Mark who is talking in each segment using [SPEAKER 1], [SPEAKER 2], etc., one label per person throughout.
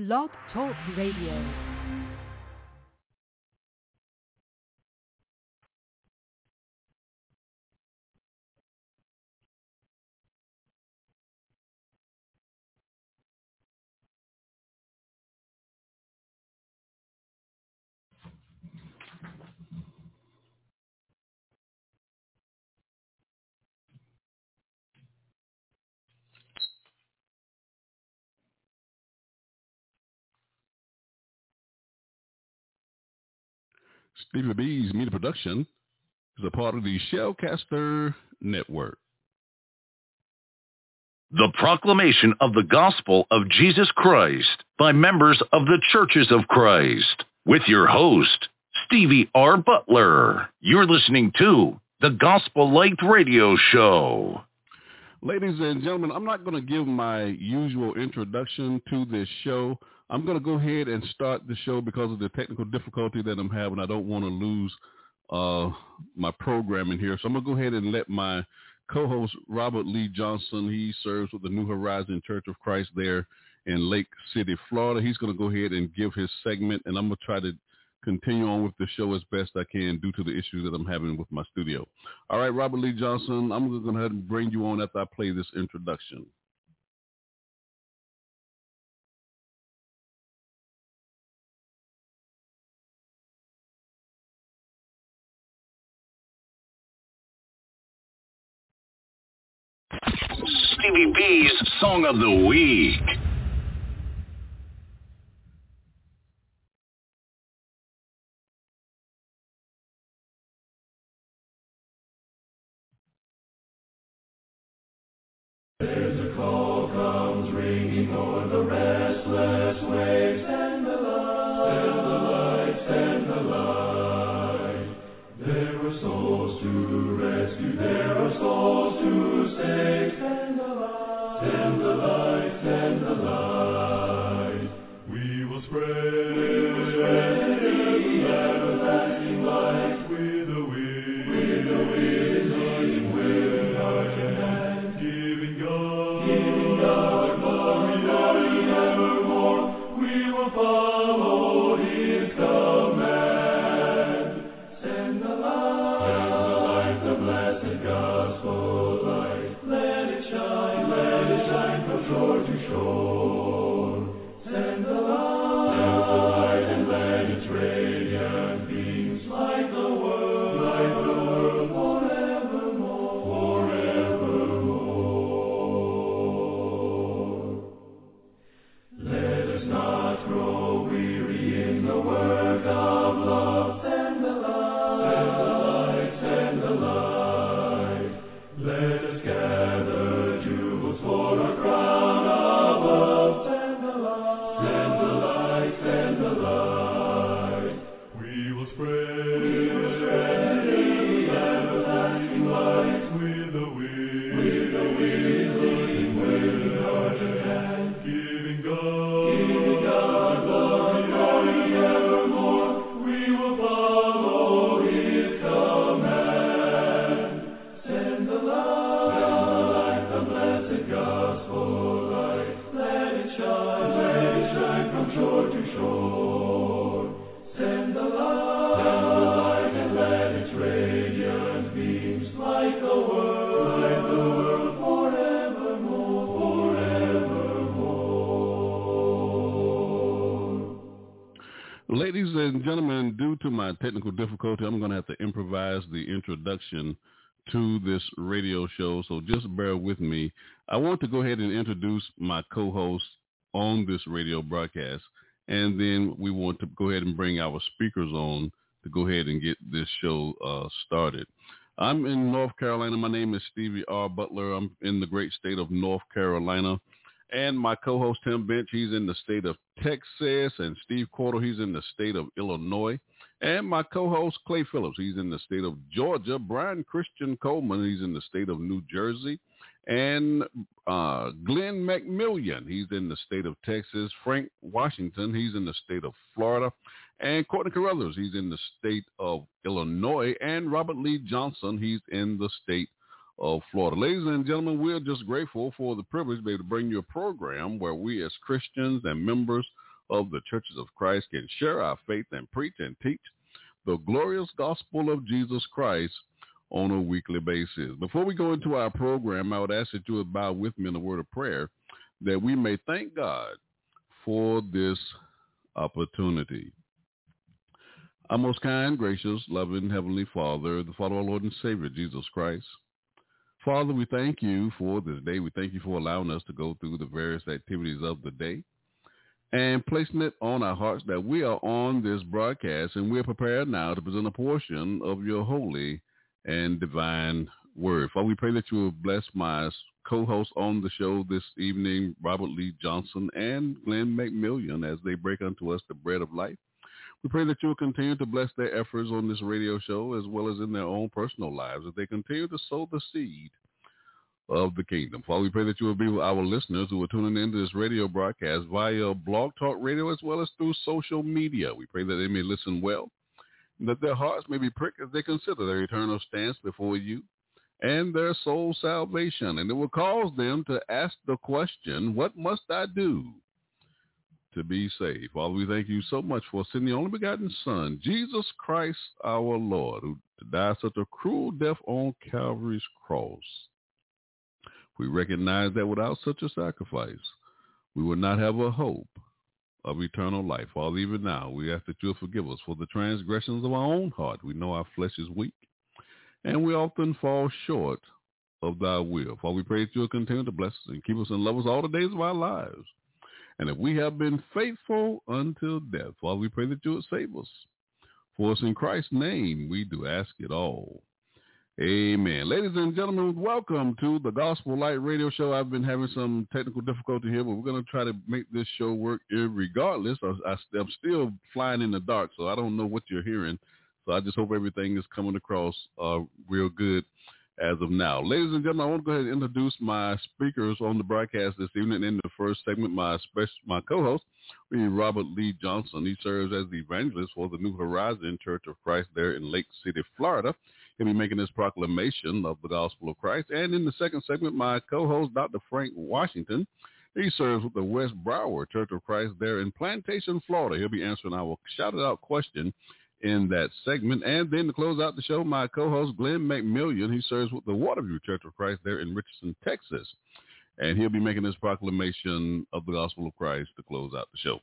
[SPEAKER 1] Blog Talk Radio.
[SPEAKER 2] Stevie B's Media Production is a part of the Shellcaster Network.
[SPEAKER 3] The proclamation of the gospel of Jesus Christ by members of the Churches of Christ with your host, Stevie R. Butler. You're listening to the Gospel Light Radio Show.
[SPEAKER 2] Ladies and gentlemen, I'm not going to give my usual introduction to this show. I'm going to go ahead and start the show because of the technical difficulty that I'm having. I don't want to lose uh, my programming here. So I'm going to go ahead and let my co-host, Robert Lee Johnson, he serves with the New Horizon Church of Christ there in Lake City, Florida. He's going to go ahead and give his segment, and I'm going to try to continue on with the show as best I can due to the issues that I'm having with my studio. All right, Robert Lee Johnson, I'm going to go ahead and bring you on after I play this introduction.
[SPEAKER 3] B's Song of the Week.
[SPEAKER 2] Technical difficulty, I'm going to have to improvise the introduction to this radio show, so just bear with me. I want to go ahead and introduce my co-host on this radio broadcast, and then we want to go ahead and bring our speakers on to go ahead and get this show uh, started. I'm in North Carolina. My name is Stevie R. Butler. I'm in the great state of North Carolina. And my co-host Tim Bench, he's in the state of Texas, and Steve Cordell, he's in the state of Illinois. And my co-host Clay Phillips, he's in the state of Georgia. Brian Christian Coleman, he's in the state of New Jersey. And uh, Glenn McMillion, he's in the state of Texas. Frank Washington, he's in the state of Florida. And Courtney Carruthers, he's in the state of Illinois. And Robert Lee Johnson, he's in the state of Florida. Ladies and gentlemen, we're just grateful for the privilege to be able to bring you a program where we as Christians and members of the churches of Christ can share our faith and preach and teach the glorious gospel of Jesus Christ on a weekly basis. Before we go into our program, I would ask that you would bow with me in a word of prayer that we may thank God for this opportunity. Our most kind, gracious, loving Heavenly Father, the Father our Lord and Savior, Jesus Christ. Father, we thank you for this day. We thank you for allowing us to go through the various activities of the day and placing it on our hearts that we are on this broadcast and we're prepared now to present a portion of your holy and divine word. Father, we pray that you will bless my co-hosts on the show this evening, Robert Lee Johnson and Glenn McMillion, as they break unto us the bread of life. We pray that you will continue to bless their efforts on this radio show as well as in their own personal lives as they continue to sow the seed of the kingdom. Father, we pray that you will be with our listeners who are tuning into this radio broadcast via Blog Talk Radio as well as through social media. We pray that they may listen well that their hearts may be pricked as they consider their eternal stance before you and their soul salvation. And it will cause them to ask the question, what must I do to be saved? Father, we thank you so much for sending the only begotten Son, Jesus Christ our Lord, who died such a cruel death on Calvary's cross. We recognize that without such a sacrifice, we would not have a hope of eternal life. Father, even now, we ask that you'll forgive us for the transgressions of our own heart. We know our flesh is weak, and we often fall short of thy will. Father, we pray that you'll continue to bless us and keep us and love us all the days of our lives. And if we have been faithful until death, Father, we pray that you would save us. For us in Christ's name, we do ask it all. Amen. Ladies and gentlemen, welcome to the Gospel Light Radio Show. I've been having some technical difficulty here, but we're going to try to make this show work regardless. I, I'm still flying in the dark, so I don't know what you're hearing. So I just hope everything is coming across uh, real good as of now. Ladies and gentlemen, I want to go ahead and introduce my speakers on the broadcast this evening. In the first segment, my special, my co-host, Robert Lee Johnson. He serves as the evangelist for the New Horizon Church of Christ there in Lake City, Florida. He'll be making this proclamation of the gospel of Christ. And in the second segment, my co-host, Dr. Frank Washington, he serves with the West Broward Church of Christ there in Plantation, Florida. He'll be answering our Shout It Out question in that segment. And then to close out the show, my co-host Glenn McMillion, he serves with the Waterview Church of Christ there in Richardson, Texas. And he'll be making this proclamation of the gospel of Christ to close out the show.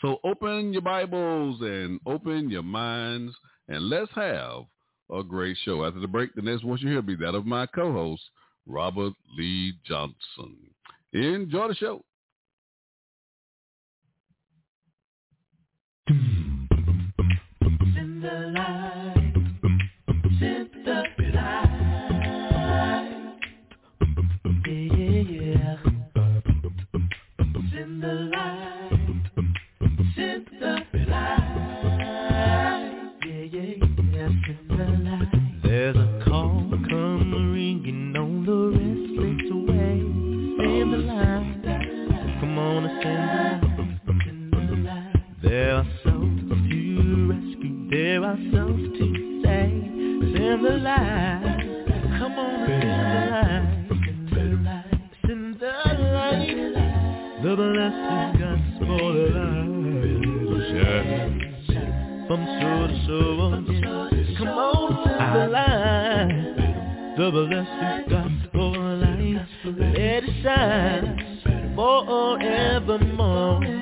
[SPEAKER 2] So open your Bibles and open your minds and let's have a great show. After the break, the next one you hear will be that of my co-host, Robert Lee Johnson. Enjoy the show.
[SPEAKER 4] Send the light. Rescue. There are souls to save. Send the light. Come on send the light. Send the light. The blessed gospel light will shine from shore to shore. Come on, send the light. The blessed gospel light. Let it shine forevermore.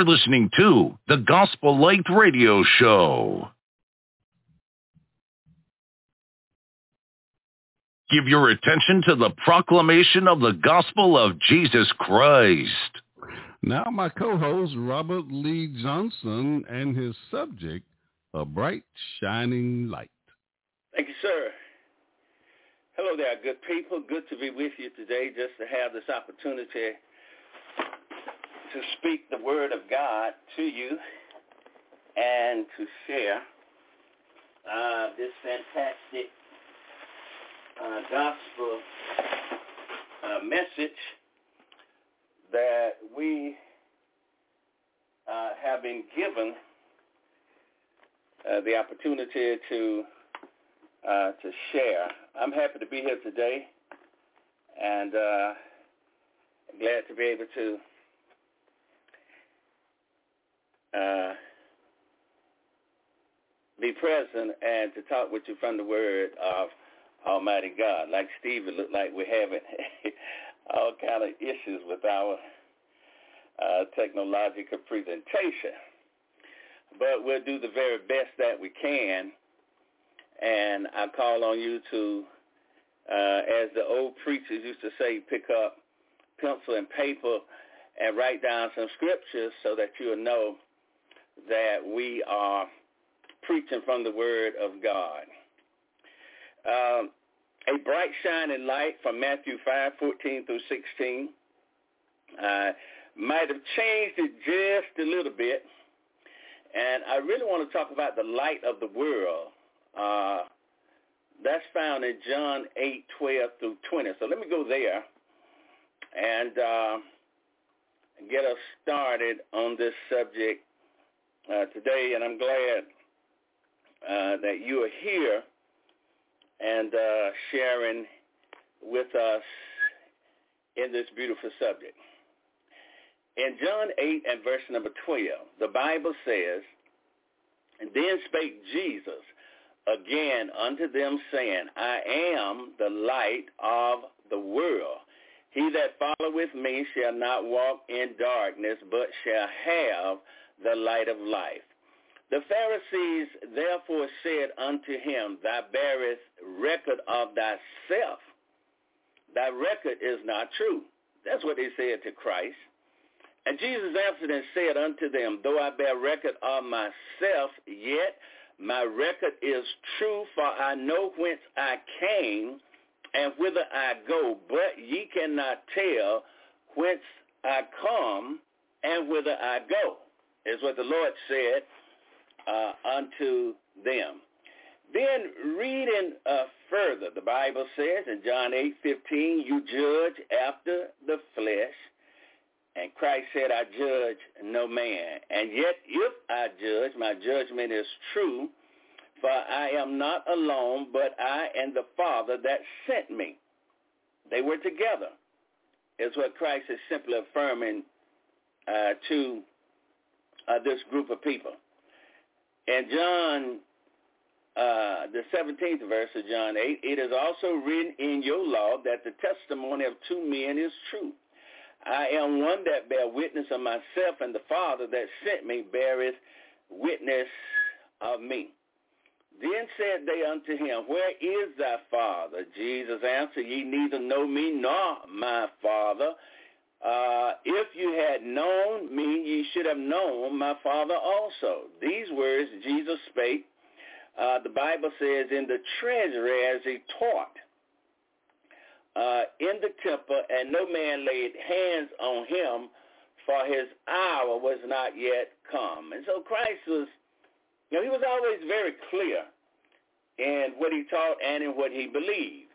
[SPEAKER 3] You're listening to the Gospel Light Radio Show. Give your attention to the proclamation of the gospel of Jesus Christ.
[SPEAKER 2] Now my co-host Robert Lee Johnson and his subject, a bright shining light.
[SPEAKER 5] Thank you, sir. Hello there, good people. Good to be with you today just to have this opportunity to speak the word of God to you and to share uh, this fantastic uh, gospel uh, message that we uh, have been given uh, the opportunity to uh, to share. I'm happy to be here today, and glad to be able to uh, be present and to talk with you from the Word of Almighty God. Like Steve, it looked like we're having all kind of issues with our uh, technological presentation, but we'll do the very best that we can and I call on you to, uh, as the old preachers used to say, pick up pencil and paper and write down some scriptures so that you'll know that we are preaching from the Word of God. Um, a bright shining light from Matthew 5, 14 through 16. I might have changed it just a little bit. And I really want to talk about the light of the world. Uh, that's found in John 8, 12 through 20. So let me go there and uh, get us started on this subject uh, today. And I'm glad uh, that you are here and uh, sharing with us in this beautiful subject. In John 8 and verse number 12, the Bible says, And then spake Jesus again unto them, saying, I am the light of the world. He that followeth me shall not walk in darkness, but shall have the light of life. The Pharisees therefore said unto him, Thou bearest record of thyself. Thy record is not true. That's what they said to Christ. And Jesus answered and said unto them, Though I bear record of myself, yet my record is true, for I know whence I came and whither I go, but ye cannot tell whence I come and whither I go, is what the Lord said uh, unto them. Then reading uh, further, the Bible says in John 8, 15, you judge after the flesh. And Christ said, I judge no man. And yet if I judge, my judgment is true, for I am not alone, but I and the Father that sent me. They were together. is what Christ is simply affirming uh, to uh, this group of people. And John, uh, the 17th verse of John 8, it is also written in your law that the testimony of two men is true. I am one that bear witness of myself, and the Father that sent me beareth witness of me. Then said they unto him, Where is thy Father? Jesus answered, Ye neither know me nor my Father. Uh, if you had known me, ye should have known my Father also. These words Jesus spake, uh, the Bible says, in the treasury as he taught uh, in the temple, and no man laid hands on him, for his hour was not yet come. And so Christ was, you know, he was always very clear in what he taught and in what he believed.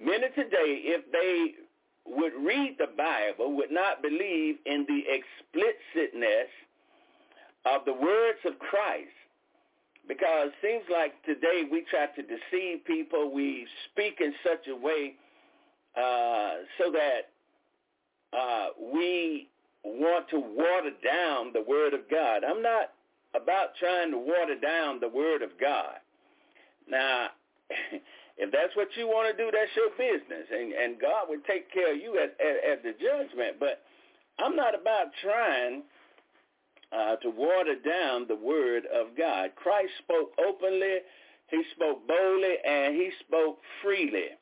[SPEAKER 5] Many today, if they would read the Bible, would not believe in the explicitness of the words of Christ. Because it seems like today we try to deceive people. We speak in such a way uh, so that uh, we want to water down the Word of God. I'm not about trying to water down the Word of God. Now, if that's what you want to do, that's your business, and, and God will take care of you at, at, at the judgment. But I'm not about trying uh, to water down the Word of God. Christ spoke openly, he spoke boldly, and he spoke freely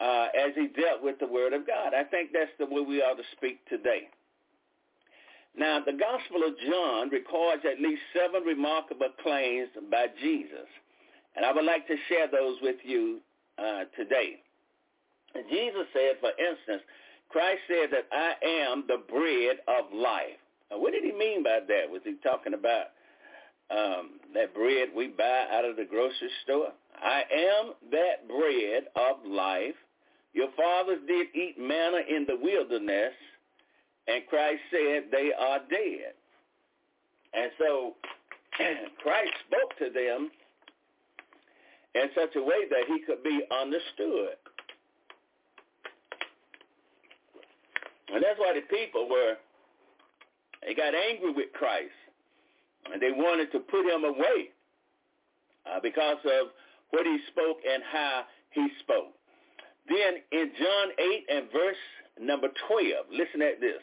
[SPEAKER 5] uh, as he dealt with the Word of God. I think that's the way we ought to speak today. Now, the Gospel of John records at least seven remarkable claims by Jesus. And I would like to share those with you uh, today. Jesus said, for instance, Christ said that I am the bread of life. Now, what did he mean by that? Was he talking about um, that bread we buy out of the grocery store? I am that bread of life. Your fathers did eat manna in the wilderness, and Christ said they are dead. And so Christ spoke to them in such a way that he could be understood. And that's why the people were, they got angry with Christ. And they wanted to put him away uh, because of what he spoke and how he spoke. Then in John 8 and verse number 12, listen at this.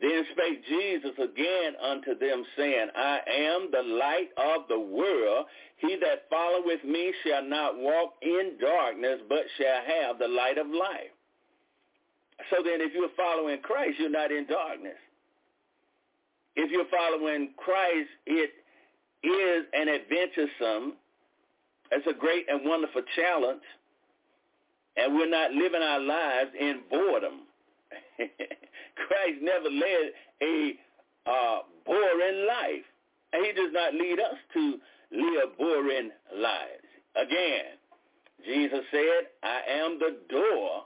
[SPEAKER 5] Then spake Jesus again unto them, saying, I am the light of the world. He that followeth me shall not walk in darkness, but shall have the light of life. So then if you're following Christ, you're not in darkness. If you're following Christ, it is an adventuresome, it's a great and wonderful challenge, and we're not living our lives in boredom. Christ never led a uh, boring life. And he does not lead us to live boring lives. Again, Jesus said, I am the door.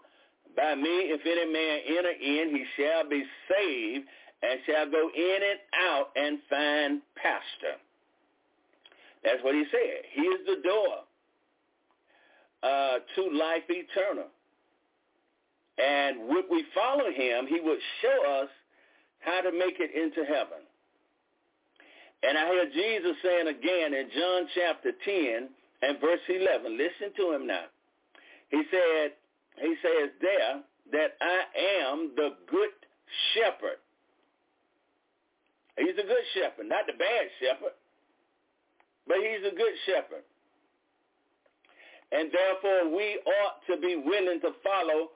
[SPEAKER 5] By me, if any man enter in, he shall be saved and shall go in and out and find pasture. That's what he said. He is the door uh, to life eternal. And would we follow him, he would show us how to make it into heaven. And I hear Jesus saying again in John chapter 10 and verse 11, listen to him now. He said, he says there that I am the good shepherd. He's a good shepherd, not the bad shepherd, but he's a good shepherd. And therefore we ought to be willing to follow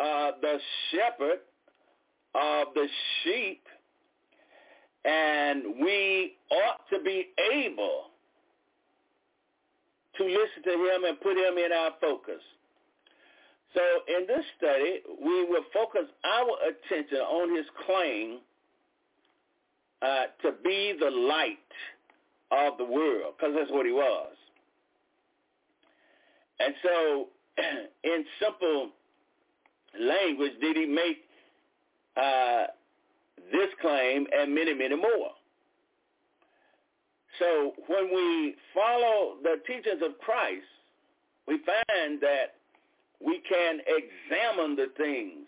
[SPEAKER 5] uh, the shepherd of the sheep, and we ought to be able to listen to him and put him in our focus. So in this study, we will focus our attention on his claim uh, to be the light of the world, because that's what he was. And so in simple language did he make uh, this claim and many, many more. So when we follow the teachings of Christ, we find that we can examine the things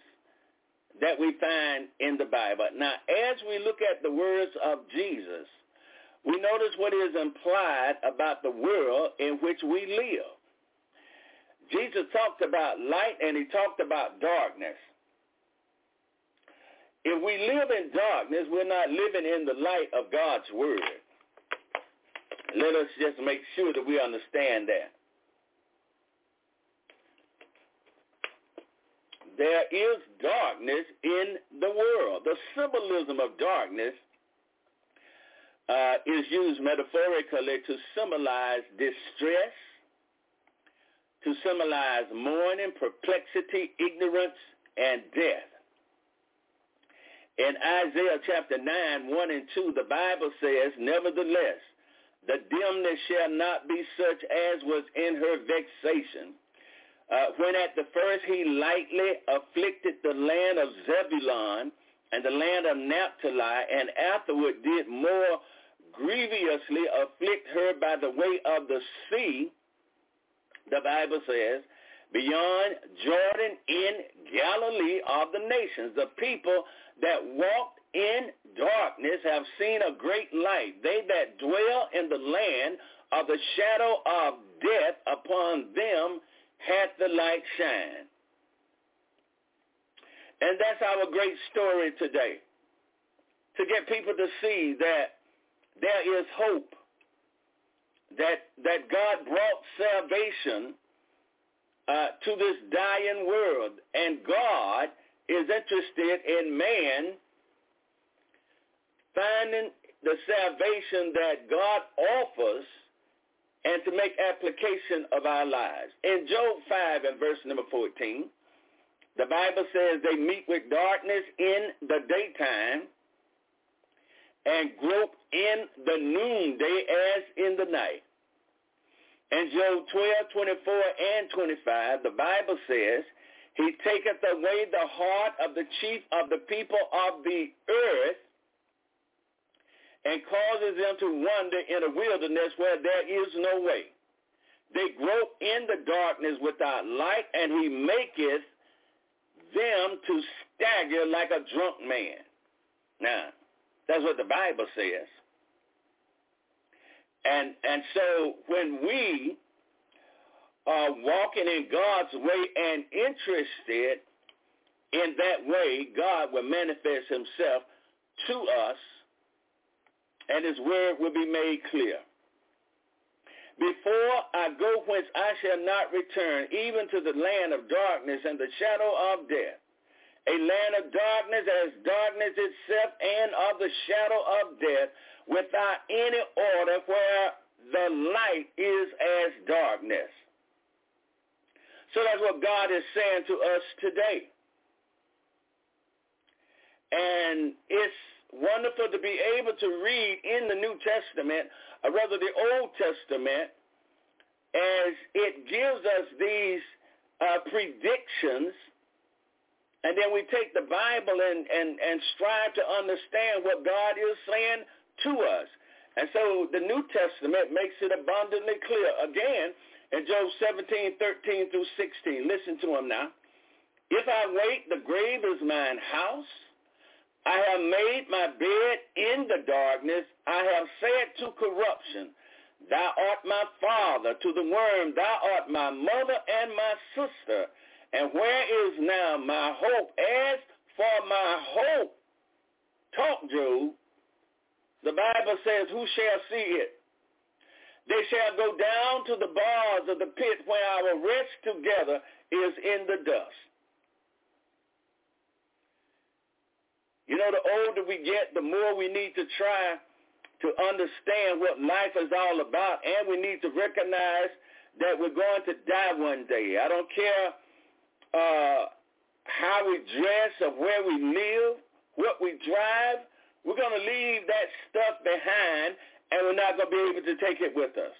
[SPEAKER 5] that we find in the Bible. Now, as we look at the words of Jesus, we notice what is implied about the world in which we live. Jesus talked about light and he talked about darkness. If we live in darkness, we're not living in the light of God's word. Let us just make sure that we understand that. There is darkness in the world. The symbolism of darkness uh, is used metaphorically to symbolize distress, to symbolize mourning, perplexity, ignorance, and death. In Isaiah chapter 9, 1 and 2, the Bible says, Nevertheless, the dimness shall not be such as was in her vexation. Uh, when at the first he lightly afflicted the land of Zebulun and the land of Naphtali, and afterward did more grievously afflict her by the way of the sea, the Bible says, beyond Jordan in Galilee of the nations. The people that walked in darkness have seen a great light. They that dwell in the land of the shadow of death, upon them hath the light shine. And that's our great story today. To get people to see that there is hope. That that God brought salvation uh, to this dying world, and God is interested in man finding the salvation that God offers and to make application of our lives. In Job 5 and verse number 14, the Bible says they meet with darkness in the daytime and grope in the noonday as in the night. In Job 12, 24, and 25, the Bible says, he taketh away the heart of the chief of the people of the earth and causes them to wander in a wilderness where there is no way. They grope in the darkness without light, and he maketh them to stagger like a drunk man. Now, that's what the Bible says. And and so when we are walking in God's way and interested in that way, God will manifest himself to us and his word will be made clear. Before I go whence I shall not return, even to the land of darkness and the shadow of death, a land of darkness as darkness itself and of the shadow of death, without any order where the light is as darkness. So that's what God is saying to us today. And it's wonderful to be able to read in the New Testament, or rather the Old Testament, as it gives us these uh, predictions, and then we take the Bible and, and, and strive to understand what God is saying to us. And so the New Testament makes it abundantly clear. Again, in Job 17, 13 through 16, listen to him now. If I wait, the grave is mine house I have made my bed in the darkness. I have said to corruption, Thou art my father, to the worm, Thou art my mother and my sister. And where is now my hope? As for my hope, talk, Job. The Bible says, Who shall see it? They shall go down to the bars of the pit where our rest together is in the dust. You know, the older we get, the more we need to try to understand what life is all about, and we need to recognize that we're going to die one day. I don't care uh, how we dress or where we live, what we drive. We're going to leave that stuff behind, and we're not going to be able to take it with us.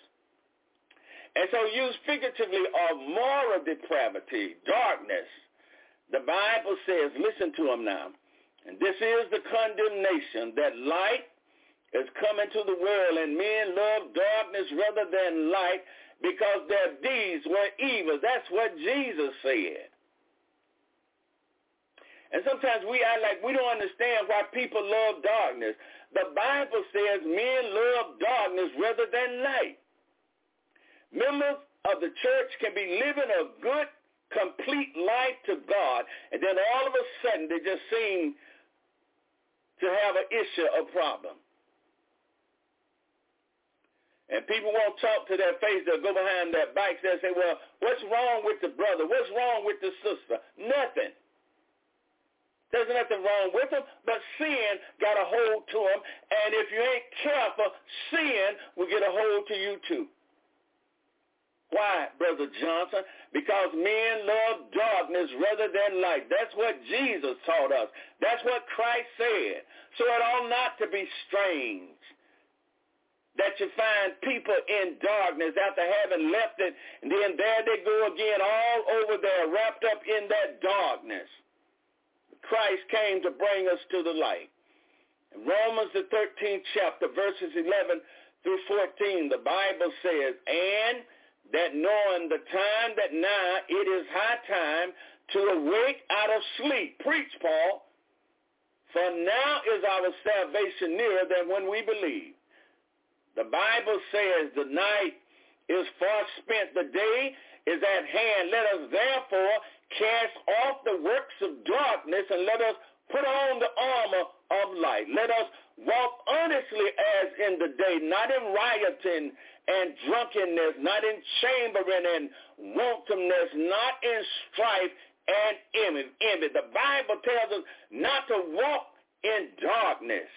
[SPEAKER 5] And so used figuratively of moral depravity, darkness. The Bible says, listen to them now, and this is the condemnation that light is coming to the world, and men love darkness rather than light because their deeds were evil. That's what Jesus said. And sometimes we act like we don't understand why people love darkness. The Bible says men love darkness rather than light. Members of the church can be living a good, complete life to God, and then all of a sudden they just seem to have an issue, a problem. And people won't talk to their face. They'll go behind their backs and say, well, what's wrong with the brother? What's wrong with the sister? Nothing. There's nothing wrong with them, but sin got a hold to them. And if you ain't careful, sin will get a hold to you too. Why, Brother Johnson? Because men love darkness rather than light. That's what Jesus taught us. That's what Christ said. So it ought not to be strange that you find people in darkness after having left it, and then there they go again all over there, wrapped up in that darkness. Christ came to bring us to the light. In Romans, the 13th chapter, verses 11 through 14, the Bible says, And that knowing the time that now it is high time to awake out of sleep. Preach, Paul. For now is our salvation nearer than when we believe. The Bible says the night is far spent. The day is at hand. Let us therefore cast off the works of darkness and let us put on the armor of light. Let us walk honestly as in the day, not in rioting and drunkenness, not in chambering and wantonness, not in strife and envy. The Bible tells us not to walk in darkness,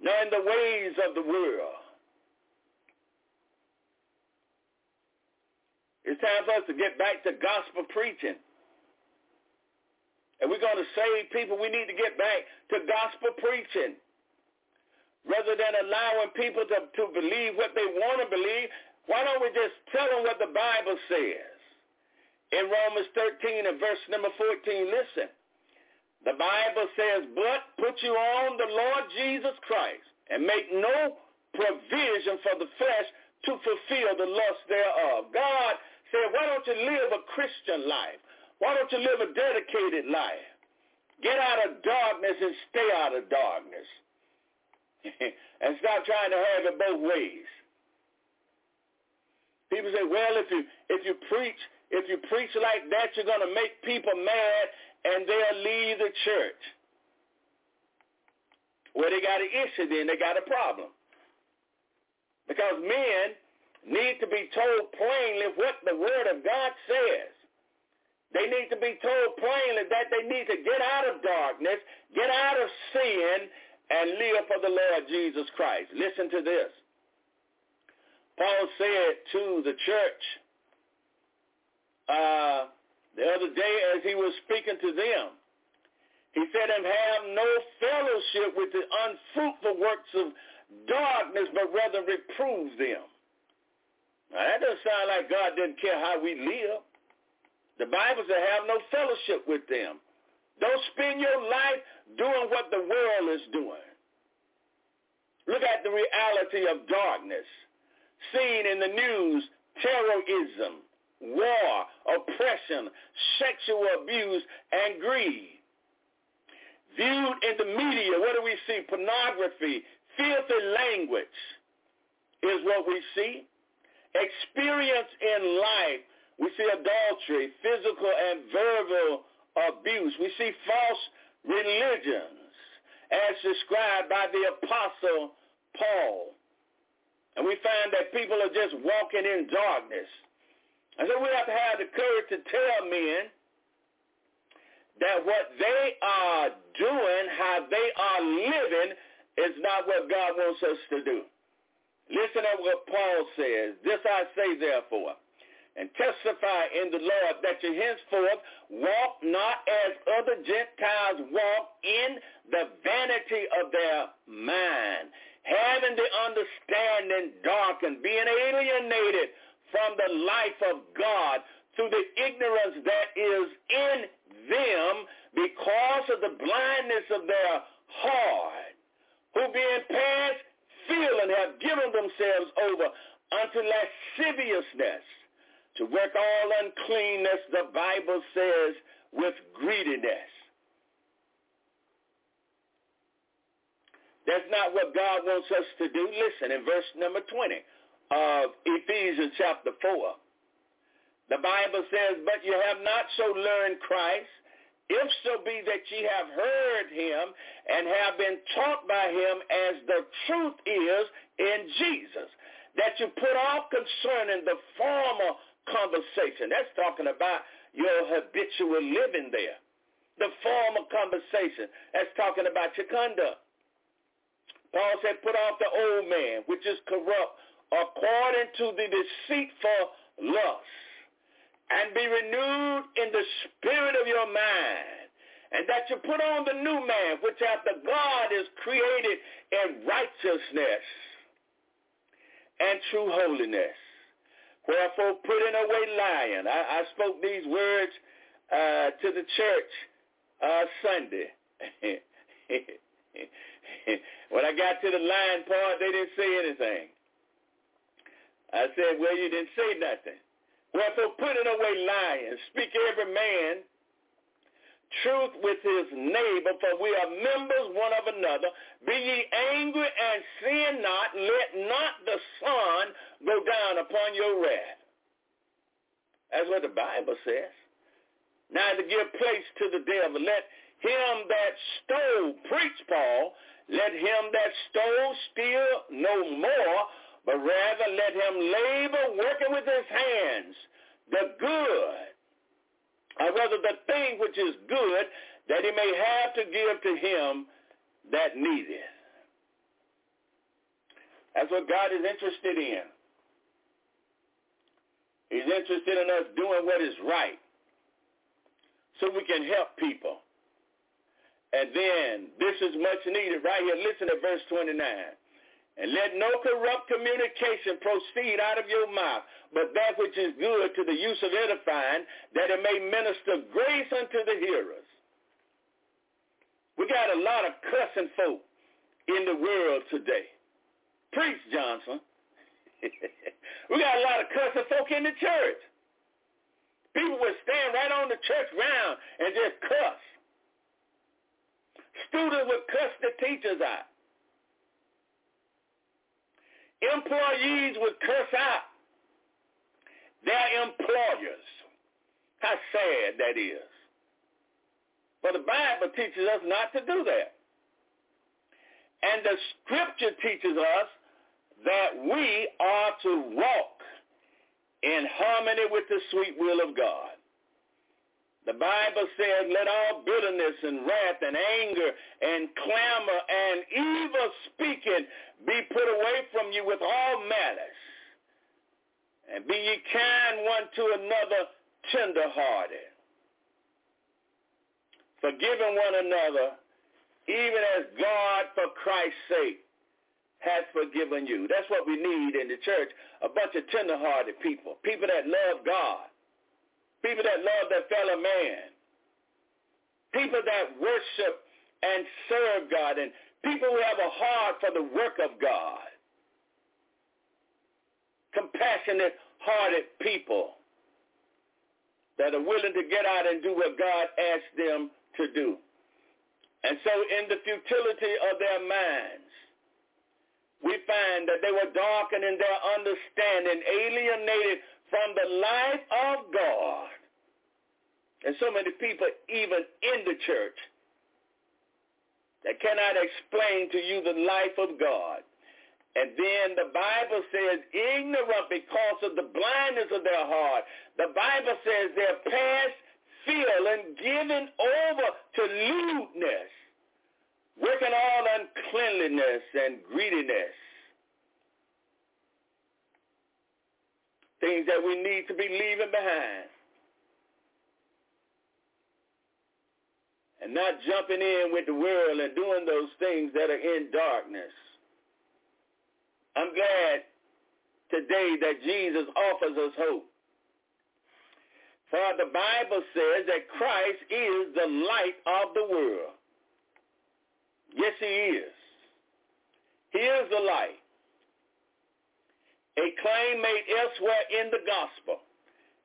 [SPEAKER 5] nor in the ways of the world. It's time for us to get back to gospel preaching. And we're going to save people. We need to get back to gospel preaching. Rather than allowing people to, to believe what they want to believe, why don't we just tell them what the Bible says? In Romans 13 and verse number 14, listen. The Bible says, but put you on the Lord Jesus Christ and make no provision for the flesh to fulfill the lust thereof. God said, why don't you live a Christian life? Why don't you live a dedicated life? Get out of darkness and stay out of darkness. and stop trying to have it both ways. People say, well, if you if you preach if you preach like that, you're going to make people mad and they'll leave the church. Well, they got an issue then. They got a problem. Because men need to be told plainly what the Word of God says. They need to be told plainly that they need to get out of darkness, get out of sin, and live for the Lord Jesus Christ. Listen to this. Paul said to the church uh, the other day as he was speaking to them, he said, and have no fellowship with the unfruitful works of darkness, but rather reprove them. Now, that doesn't sound like God didn't care how we live. The Bible says have no fellowship with them. Don't spend your life doing what the world is doing. Look at the reality of darkness. Seen in the news, terrorism, war, oppression, sexual abuse, and greed. Viewed in the media, what do we see? Pornography, filthy language is what we see experience in life, we see adultery, physical and verbal abuse. We see false religions as described by the apostle Paul. And we find that people are just walking in darkness. And so we have to have the courage to tell men that what they are doing, how they are living, is not what God wants us to do. Listen to what Paul says. This I say therefore, and testify in the Lord that you henceforth walk not as other Gentiles walk in the vanity of their mind, having the understanding darkened, being alienated from the life of God through the ignorance that is in them because of the blindness of their heart, who being past feel and have given themselves over unto lasciviousness, to work all uncleanness, the Bible says, with greediness. That's not what God wants us to do. Listen, in verse number 20 of Ephesians chapter 4, the Bible says, But you have not so learned Christ, if so be that ye have heard him and have been taught by him as the truth is in Jesus, that you put off concerning the former conversation. That's talking about your habitual living there. The form of conversation. That's talking about your conduct. Paul said, put off the old man, which is corrupt, according to the deceitful lust, and be renewed in the spirit of your mind, and that you put on the new man, which after God is created in righteousness and true holiness. Wherefore, putting away lying. I, I spoke these words uh, to the church uh, Sunday. when I got to the lying part, they didn't say anything. I said, well, you didn't say nothing. Wherefore, putting away lying, speak every man truth with his neighbor, for we are members one of another. Be ye angry and sin not. Let not the sun go down upon your wrath. That's what the Bible says. Now to give place to the devil, let him that stole, preach Paul, let him that stole steal no more, but rather let him labor working with his hands the good, or rather the thing which is good, that he may have to give to him that needeth. That's what God is interested in. He's interested in us doing what is right so we can help people. And then this is much needed right here. Listen to verse 29. And let no corrupt communication proceed out of your mouth, but that which is good to the use of edifying, that it may minister grace unto the hearers. We got a lot of cussing folk in the world today. Preach, Johnson. we got a lot of cussing folk in the church. People would stand right on the church ground and just cuss. Students would cuss the teachers out. Employees would curse out their employers. How sad that is. But the Bible teaches us not to do that. And the scripture teaches us that we are to walk in harmony with the sweet will of God. The Bible said, let all bitterness and wrath and anger and clamor and evil speaking be put away from you with all malice. And be ye kind one to another, tenderhearted. Forgiving one another, even as God, for Christ's sake, has forgiven you. That's what we need in the church, a bunch of tenderhearted people, people that love God, people that love their fellow man, people that worship and serve God, and people who have a heart for the work of God. Compassionate hearted people that are willing to get out and do what God asked them to do. And so in the futility of their minds, we find that they were darkened in their understanding, alienated from the life of God. And so many people, even in the church, that cannot explain to you the life of God. And then the Bible says ignorant because of the blindness of their heart. The Bible says they're past feeling, given over to lewdness, working all uncleanliness and greediness. Things that we need to be leaving behind. And not jumping in with the world and doing those things that are in darkness. I'm glad today that Jesus offers us hope. For the Bible says that Christ is the light of the world. Yes, he is. He is the light. A claim made elsewhere in the gospel.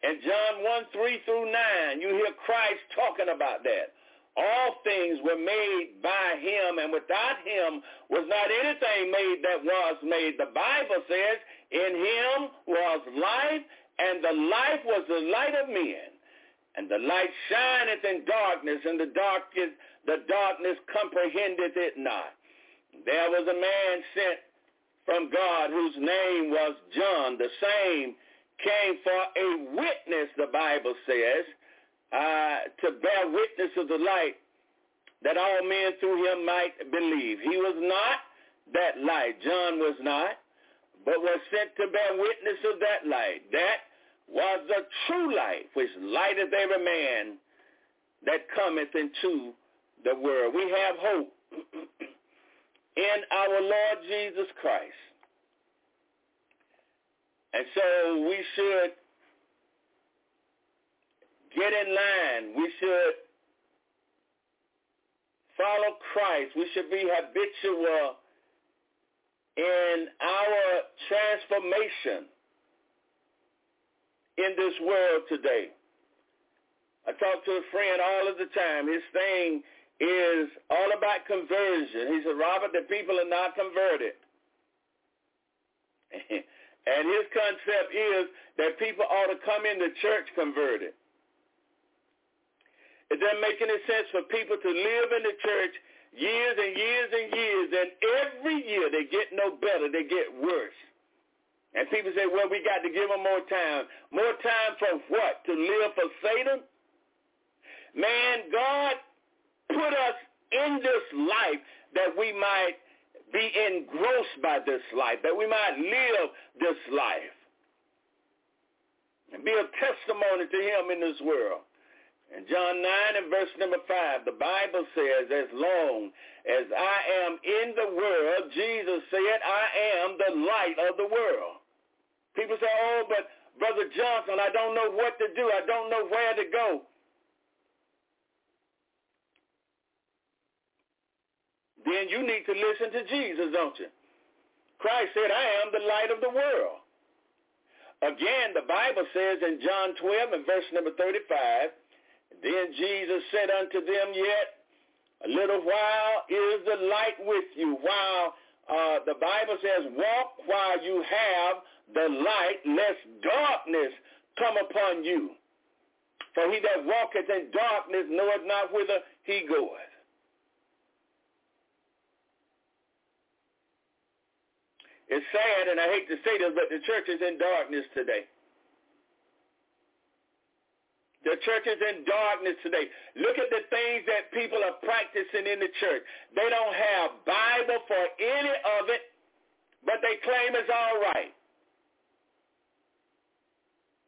[SPEAKER 5] In John 1, 3 through 9, you hear Christ talking about that. All things were made by him, and without him was not anything made that was made. The Bible says, in him was life, and the life was the light of men. And the light shineth in darkness, and the darkness, the darkness comprehendeth it not. There was a man sent from God whose name was John. The same came for a witness, the Bible says, uh, to bear witness of the light that all men through him might believe. He was not that light. John was not, but was sent to bear witness of that light. That was the true light, which lighteth every man that cometh into the world. We have hope in our Lord Jesus Christ. And so we should get in line. We should follow Christ. We should be habitual in our transformation in this world today. I talk to a friend all of the time. His thing is all about conversion. He said, Robert, the people are not converted. and his concept is that people ought to come into church converted. It doesn't make any sense for people to live in the church years and years and years, and every year they get no better, they get worse. And people say, well, we got to give them more time. More time for what? To live for Satan? Man, God put us in this life that we might be engrossed by this life, that we might live this life and be a testimony to him in this world. In John 9 and verse number 5, the Bible says, as long as I am in the world, Jesus said, I am the light of the world. People say, oh, but Brother Johnson, I don't know what to do. I don't know where to go. Then you need to listen to Jesus, don't you? Christ said, I am the light of the world. Again, the Bible says in John 12 and verse number 35, then Jesus said unto them, Yet a little while is the light with you. While uh, the Bible says, walk while you have the light, lest darkness come upon you. For he that walketh in darkness knoweth not whither he goeth. It's sad, and I hate to say this, but the church is in darkness today. The church is in darkness today. Look at the things that people are practicing in the church. They don't have Bible for any of it, but they claim it's all right.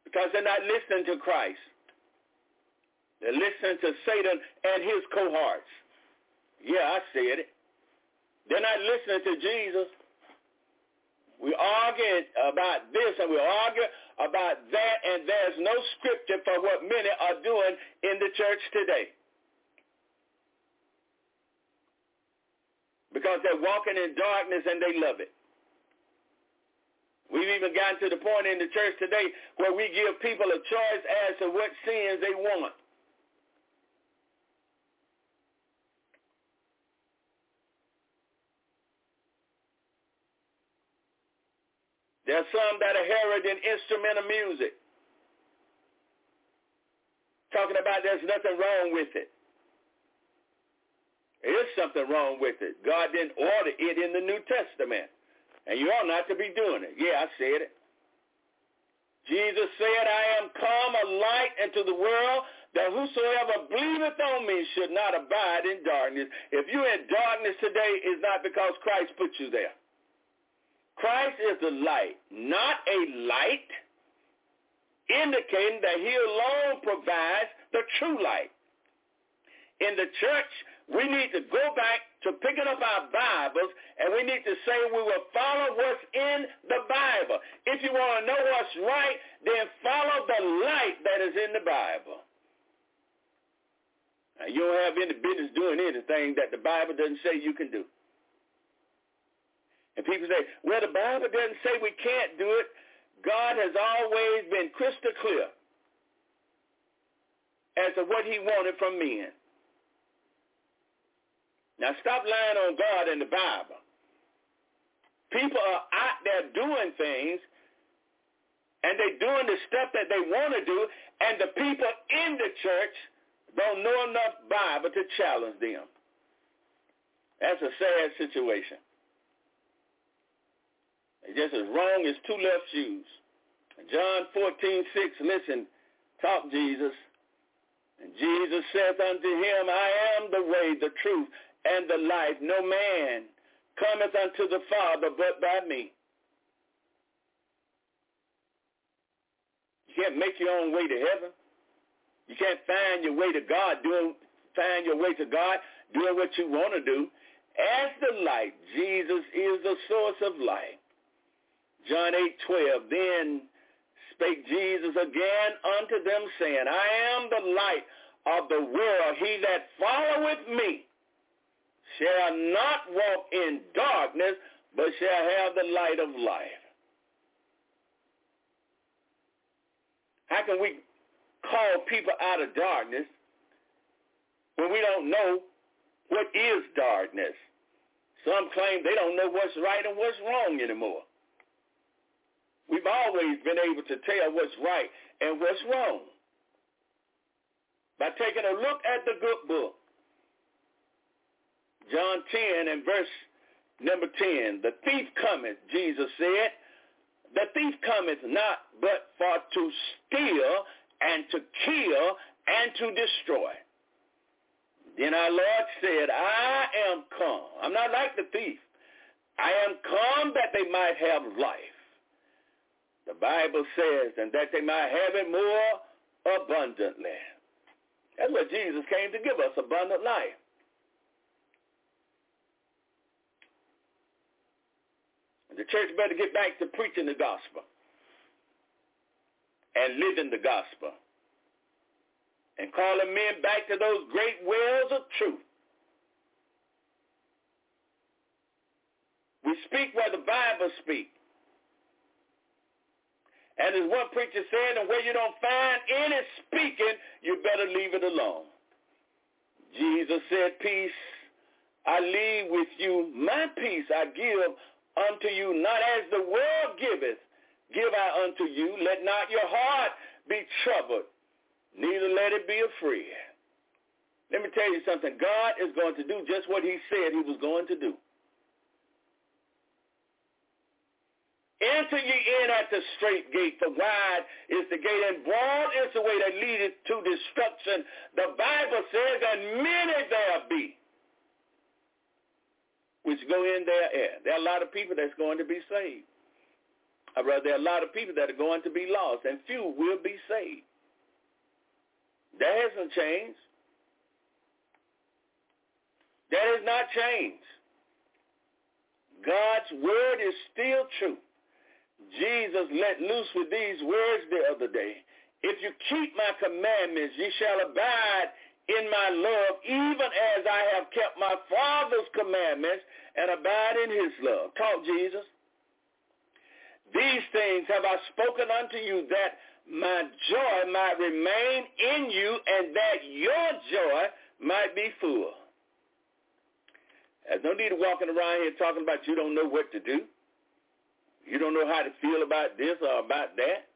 [SPEAKER 5] Because they're not listening to Christ. They're listening to Satan and his cohorts. Yeah, I said it. They're not listening to Jesus. We argue about this and we argue about that, and there's no scripture for what many are doing in the church today. Because they're walking in darkness and they love it. We've even gotten to the point in the church today where we give people a choice as to what sins they want. There are some that are heralding instrumental music. Talking about there's nothing wrong with it. There is something wrong with it. God didn't order it in the New Testament. And you ought not to be doing it. Yeah, I said it. Jesus said, I am come a light into the world that whosoever believeth on me should not abide in darkness. If you're in darkness today, it's not because Christ put you there. Christ is the light, not a light, indicating that he alone provides the true light. In the church, we need to go back to picking up our Bibles and we need to say we will follow what's in the Bible. If you want to know what's right, then follow the light that is in the Bible. Now, you don't have any business doing anything that the Bible doesn't say you can do. And people say, well, the Bible doesn't say we can't do it. God has always been crystal clear as to what he wanted from men. Now stop lying on God and the Bible. People are out there doing things and they're doing the stuff that they want to do and the people in the church don't know enough Bible to challenge them. That's a sad situation. It's just as wrong as two left shoes. John 14, 6, listen, talk Jesus. And Jesus saith unto him, I am the way, the truth, and the life. No man cometh unto the Father but by me. You can't make your own way to heaven. You can't find your way to God, doing find your way to God, doing what you want to do. As the light, Jesus is the source of life. John 8, 12, then spake Jesus again unto them, saying, I am the light of the world. He that followeth me shall not walk in darkness, but shall have the light of life. How can we call people out of darkness when we don't know what is darkness? Some claim they don't know what's right and what's wrong anymore. We've always been able to tell what's right and what's wrong by taking a look at the good book. John 10 and verse number 10. The thief cometh, Jesus said. The thief cometh not but for to steal and to kill and to destroy. Then our Lord said, I am come. I'm not like the thief. I am come that they might have life the Bible says, and that they might have it more abundantly. That's what Jesus came to give us, abundant life. The church better get back to preaching the gospel and living the gospel and calling men back to those great wells of truth. We speak where the Bible speaks. And as one preacher said, and where you don't find any speaking, you better leave it alone. Jesus said, peace I leave with you. My peace I give unto you, not as the world giveth, give I unto you. Let not your heart be troubled, neither let it be afraid. Let me tell you something. God is going to do just what he said he was going to do. Enter ye in at the straight gate, the wide is the gate, and broad is the way that leadeth to destruction. The Bible says, and many there be which go in there. There are a lot of people that's going to be saved. Or rather, there are a lot of people that are going to be lost, and few will be saved. That hasn't changed. That has not changed. God's word is still true. Jesus let loose with these words the other day. If you keep my commandments, ye shall abide in my love, even as I have kept my Father's commandments and abide in his love. Talk, Jesus. These things have I spoken unto you that my joy might remain in you and that your joy might be full. There's no need of walking around here talking about you don't know what to do. You don't know how to feel about this or about that.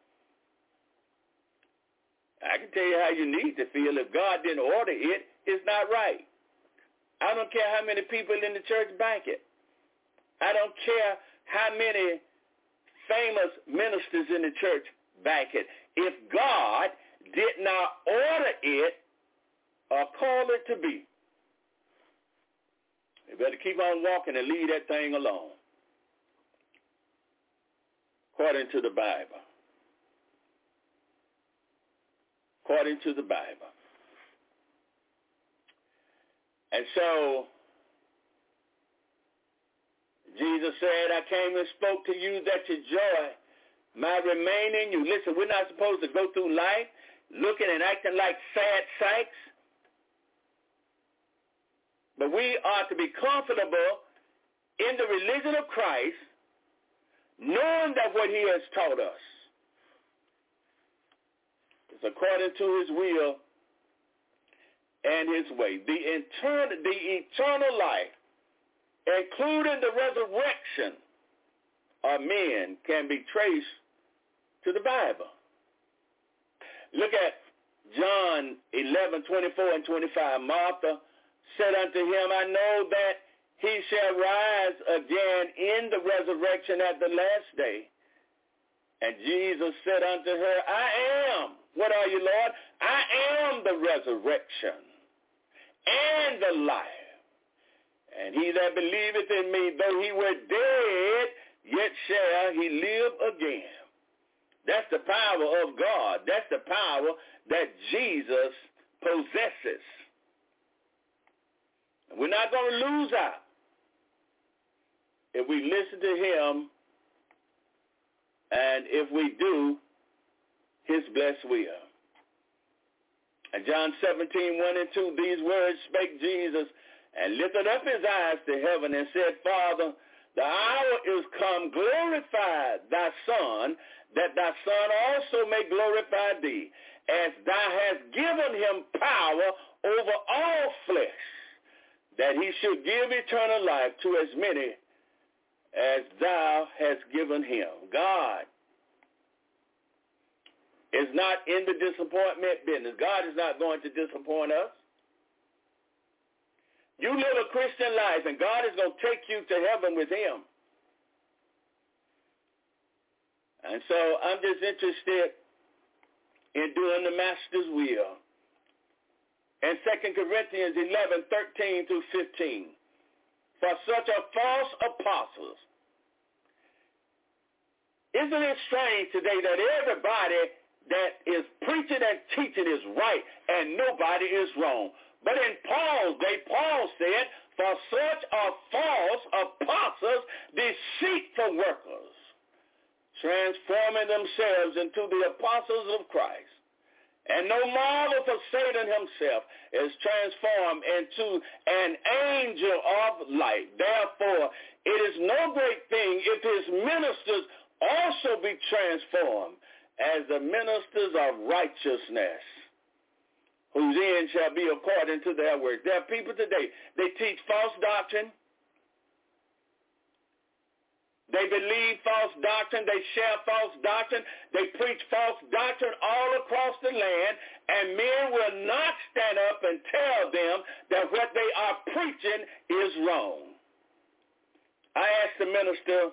[SPEAKER 5] I can tell you how you need to feel. If God didn't order it, it's not right. I don't care how many people in the church bank it. I don't care how many famous ministers in the church bank it. If God did not order it or call it to be, you better keep on walking and leave that thing alone according to the Bible. According to the Bible. And so Jesus said, I came and spoke to you that your joy might remain in you. Listen, we're not supposed to go through life looking and acting like sad sacks. But we are to be comfortable in the religion of Christ, knowing that what he has taught us is according to his will and his way. The eternal, the eternal life, including the resurrection of men, can be traced to the Bible. Look at John 11, 24 and 25. Martha said unto him, I know that he shall rise again in the resurrection at the last day. And Jesus said unto her, I am. What are you, Lord? I am the resurrection and the life. And he that believeth in me, though he were dead, yet shall he live again. That's the power of God. That's the power that Jesus possesses. We're not going to lose out if we listen to him and if we do his blessed will. And John 17, 1 and 2, these words spake Jesus and lifted up his eyes to heaven and said, Father, the hour is come, glorify thy Son, that thy Son also may glorify thee, as thou hast given him power over all flesh, that he should give eternal life to as many as thou hast given him. God is not in the disappointment business. God is not going to disappoint us. You live a Christian life, and God is going to take you to heaven with him. And so I'm just interested in doing the master's will. In 2 Corinthians 11, 13 through 15. For such are false apostles. Isn't it strange today that everybody that is preaching and teaching is right and nobody is wrong? But in Paul's day, Paul said, for such are false apostles, deceitful workers transforming themselves into the apostles of Christ. And no marvel for Satan himself is transformed into an angel of light. Therefore, it is no great thing if his ministers also be transformed as the ministers of righteousness, whose end shall be according to their works. There are people today, they teach false doctrine, they believe false doctrine. They share false doctrine. They preach false doctrine all across the land. And men will not stand up and tell them that what they are preaching is wrong. I asked the minister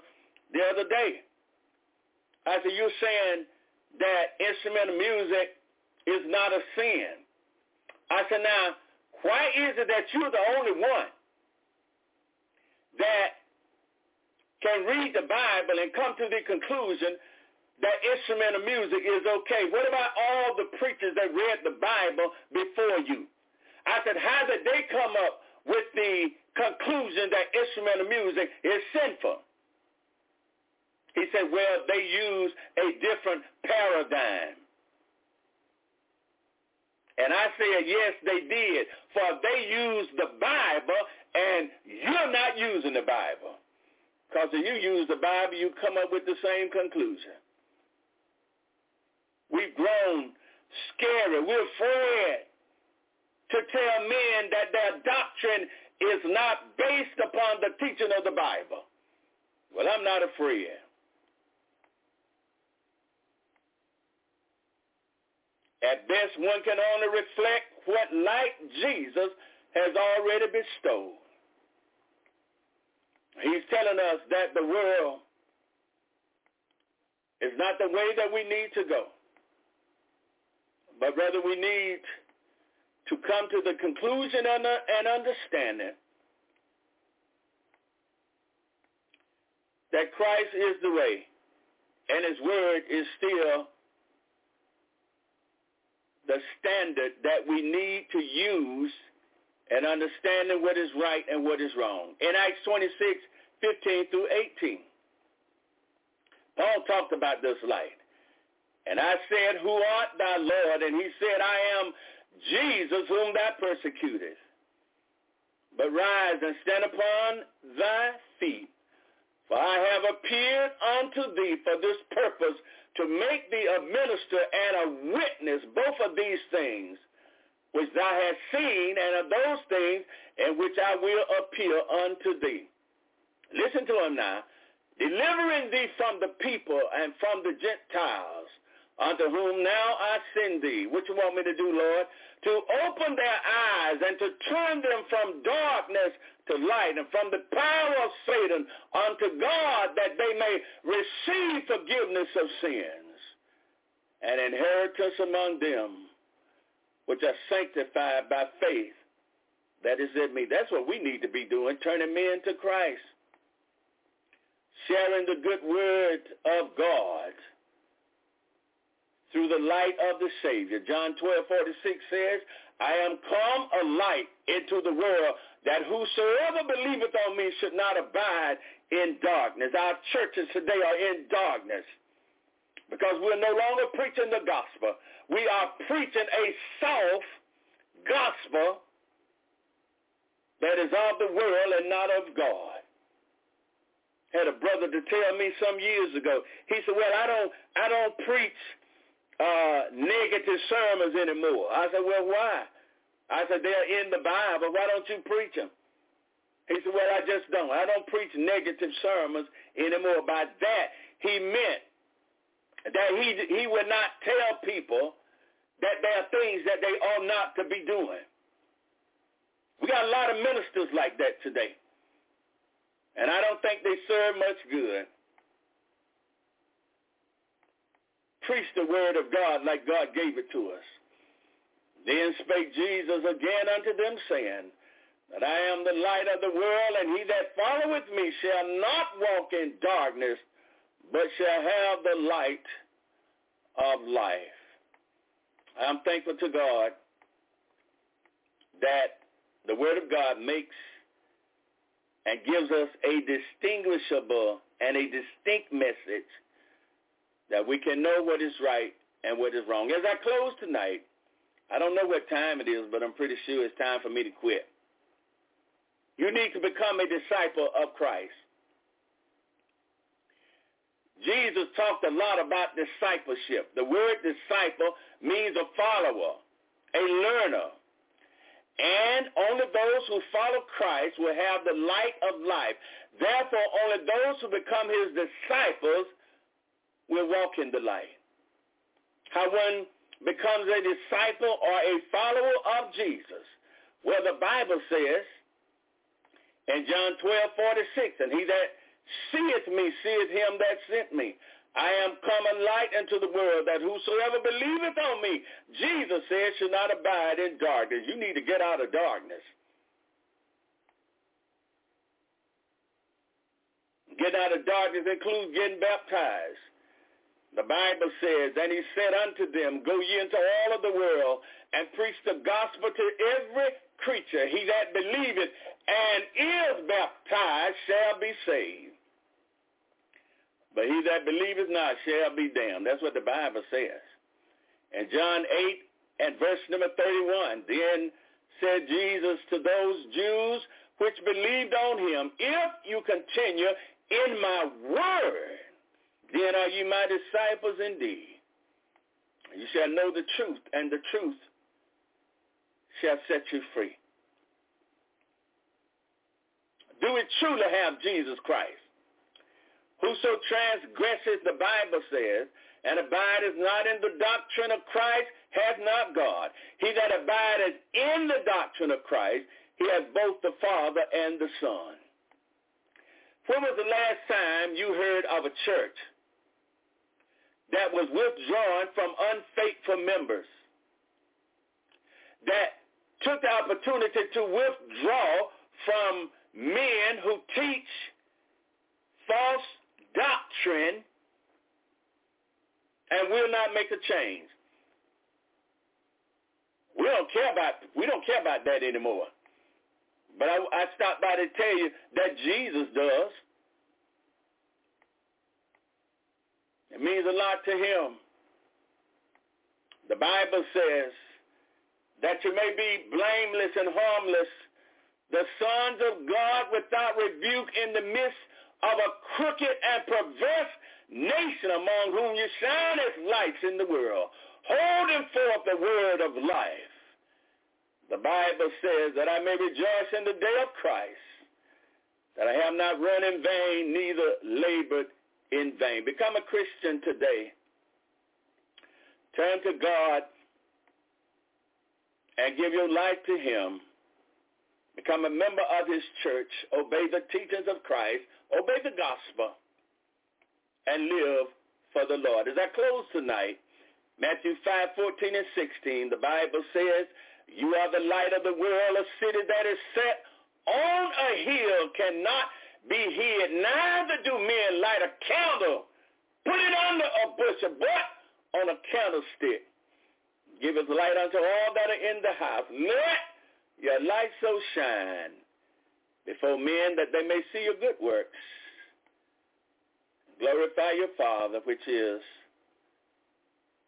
[SPEAKER 5] the other day, I said, you're saying that instrumental music is not a sin. I said, now, why is it that you're the only one that can read the Bible and come to the conclusion that instrumental music is okay. What about all the preachers that read the Bible before you? I said, how did they come up with the conclusion that instrumental music is sinful? He said, well, they use a different paradigm. And I said, yes, they did. For they used the Bible and you're not using the Bible. Because if you use the Bible, you come up with the same conclusion. We've grown scary. We're afraid to tell men that their doctrine is not based upon the teaching of the Bible. Well, I'm not afraid. At best, one can only reflect what light Jesus has already bestowed. He's telling us that the world is not the way that we need to go, but rather we need to come to the conclusion and uh, understanding that Christ is the way and his word is still the standard that we need to use and understanding what is right and what is wrong. In Acts 26, 15 through 18, Paul talked about this light. And I said, who art thou, Lord? And he said, I am Jesus whom thou persecutest. but rise and stand upon thy feet. For I have appeared unto thee for this purpose, to make thee a minister and a witness both of these things which thou hast seen and of those things in which I will appear unto thee. Listen to him now. Delivering thee from the people and from the Gentiles, unto whom now I send thee. What you want me to do, Lord? To open their eyes and to turn them from darkness to light and from the power of Satan unto God that they may receive forgiveness of sins and inheritance among them which are sanctified by faith that is in me. That's what we need to be doing, turning men to Christ, sharing the good word of God through the light of the Savior. John 12, 46 says, I am come a light into the world that whosoever believeth on me should not abide in darkness. Our churches today are in darkness because we're no longer preaching the gospel. We are preaching a soft gospel that is of the world and not of God. Had a brother to tell me some years ago. He said, "Well, I don't, I don't preach uh, negative sermons anymore." I said, "Well, why?" I said, "They're in the Bible. Why don't you preach them?" He said, "Well, I just don't. I don't preach negative sermons anymore." By that, he meant that he he would not tell people are things that they ought not to be doing. We got a lot of ministers like that today. And I don't think they serve much good. Preach the word of God like God gave it to us. Then spake Jesus again unto them, saying, that I am the light of the world, and he that followeth me shall not walk in darkness, but shall have the light of life. I'm thankful to God that the Word of God makes and gives us a distinguishable and a distinct message that we can know what is right and what is wrong. As I close tonight, I don't know what time it is, but I'm pretty sure it's time for me to quit. You need to become a disciple of Christ. Jesus talked a lot about discipleship. The word disciple means a follower, a learner. And only those who follow Christ will have the light of life. Therefore, only those who become his disciples will walk in the light. How one becomes a disciple or a follower of Jesus. Well, the Bible says in John 12, 46, and he that seeth me, seeth him that sent me. I am come a light into the world that whosoever believeth on me, Jesus said, should not abide in darkness. You need to get out of darkness. Getting out of darkness includes getting baptized. The Bible says, and he said unto them, Go ye into all of the world and preach the gospel to every creature. He that believeth and is baptized shall be saved. But he that believeth not shall be damned. That's what the Bible says. And John 8 and verse number 31, then said Jesus to those Jews which believed on him, if you continue in my word, then are you my disciples indeed. You shall know the truth, and the truth shall set you free. Do we truly have Jesus Christ? Whoso transgresses, the Bible says, and abideth not in the doctrine of Christ, hath not God. He that abideth in the doctrine of Christ, he hath both the Father and the Son. When was the last time you heard of a church that was withdrawn from unfaithful members, that took the opportunity to withdraw from men who teach false doctrine and will not make a change. We don't care about we don't care about that anymore. But I, I stopped by to tell you that Jesus does. It means a lot to him. The Bible says that you may be blameless and harmless the sons of God without rebuke in the midst of a crooked and perverse nation among whom you shine as lights in the world, holding forth the word of life. The Bible says that I may rejoice in the day of Christ, that I have not run in vain, neither labored in vain. Become a Christian today. Turn to God and give your life to him. Become a member of his church. Obey the teachings of Christ. Obey the gospel. And live for the Lord. As I close tonight, Matthew 5, 14 and 16, the Bible says, You are the light of the world. A city that is set on a hill cannot be hid. Neither do men light a candle, put it under a bushel, but on a candlestick. Give us light unto all that are in the house. Let your light so shine before men that they may see your good works. Glorify your Father which is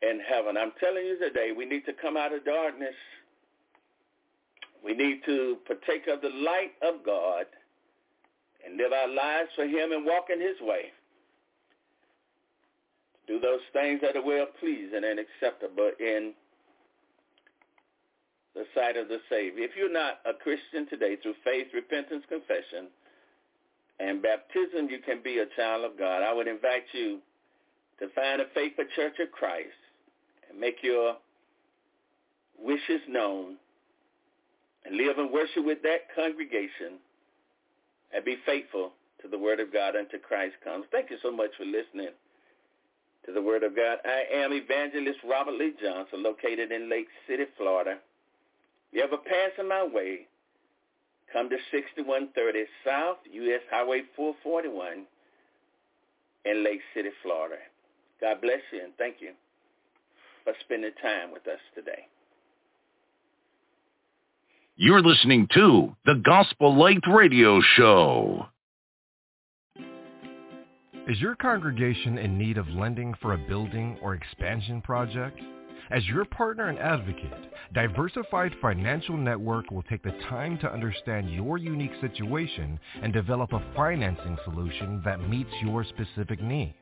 [SPEAKER 5] in heaven. I'm telling you today, we need to come out of darkness. We need to partake of the light of God and live our lives for him and walk in his way. Do those things that are well pleasing and acceptable in the sight of the Savior. If you're not a Christian today, through faith, repentance, confession, and baptism, you can be a child of God. I would invite you to find a faithful church of Christ and make your wishes known and live and worship with that congregation and be faithful to the word of God until Christ comes. Thank you so much for listening to the word of God. I am evangelist Robert Lee Johnson, located in Lake City, Florida. If you ever passing my way, come to 6130 South U.S. Highway 441 in Lake City, Florida. God bless you and thank you for spending time with us today.
[SPEAKER 3] You're listening to the Gospel Light Radio Show.
[SPEAKER 6] Is your congregation in need of lending for a building or expansion project? As your partner and advocate, Diversified Financial Network will take the time to understand your unique situation and develop a financing solution that meets your specific needs.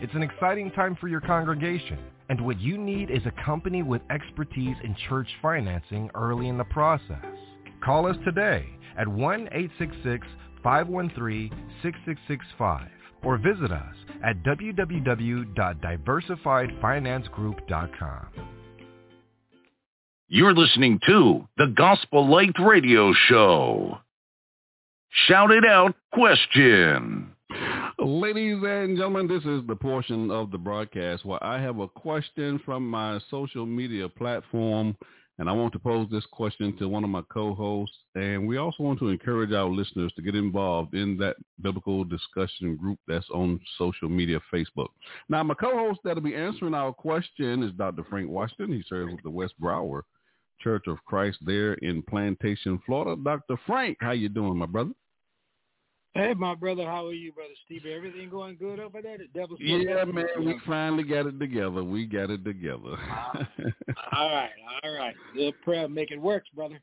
[SPEAKER 6] It's an exciting time for your congregation, and what you need is a company with expertise in church financing early in the process. Call us today at 1-866-513-6665 or visit us at www.diversifiedfinancegroup.com.
[SPEAKER 3] You're listening to the Gospel Light Radio Show. Shout it out question.
[SPEAKER 2] Ladies and gentlemen, this is the portion of the broadcast where I have a question from my social media platform, and I want to pose this question to one of my co-hosts. And we also want to encourage our listeners to get involved in that biblical discussion group that's on social media, Facebook. Now, my co-host that'll be answering our question is Dr. Frank Washington. He serves with the West Broward Church of Christ there in Plantation, Florida. Dr. Frank, how you doing, my brother?
[SPEAKER 7] Hey, my brother, how are you, brother Steve? Everything going good over there? The devil's
[SPEAKER 2] yeah, man, we finally got it together. We got it together.
[SPEAKER 7] all right, all right. Good prayer, make it work, brother.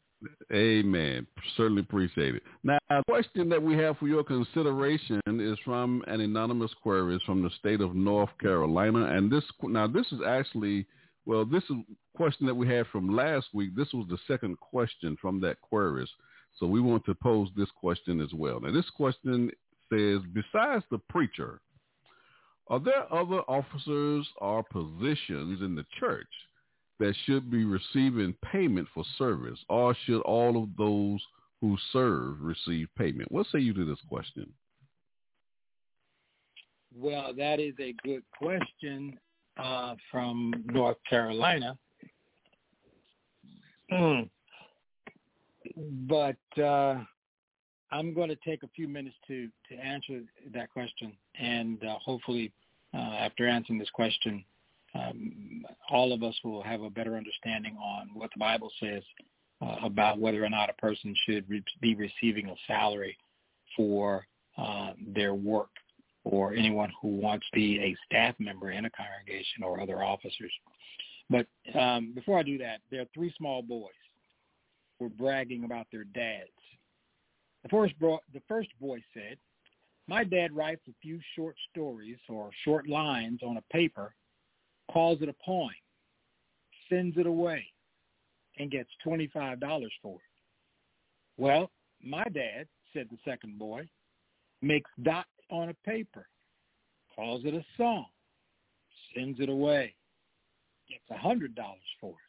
[SPEAKER 2] Amen. Certainly appreciate it. Now, the question that we have for your consideration is from an anonymous query. It's from the state of North Carolina, and this now this is actually well, this is a question that we had from last week. This was the second question from that queries. So we want to pose this question as well. Now, this question says, besides the preacher, are there other officers or positions in the church that should be receiving payment for service, or should all of those who serve receive payment? What say you to this question?
[SPEAKER 7] Well, that is a good question uh, from North Carolina. Mm but uh, I'm going to take a few minutes to, to answer that question. And uh, hopefully, uh, after answering this question, um, all of us will have a better understanding on what the Bible says uh, about whether or not a person should re- be receiving a salary for uh, their work or anyone who wants to be a staff member in a congregation or other officers. But um, before I do that, there are three small boys were bragging about their dads. The first, boy, the first boy said, my dad writes a few short stories or short lines on a paper, calls it a poem, sends it away, and gets $25 for it. Well, my dad, said the second boy, makes dots on a paper, calls it a song, sends it away, gets a $100 for it.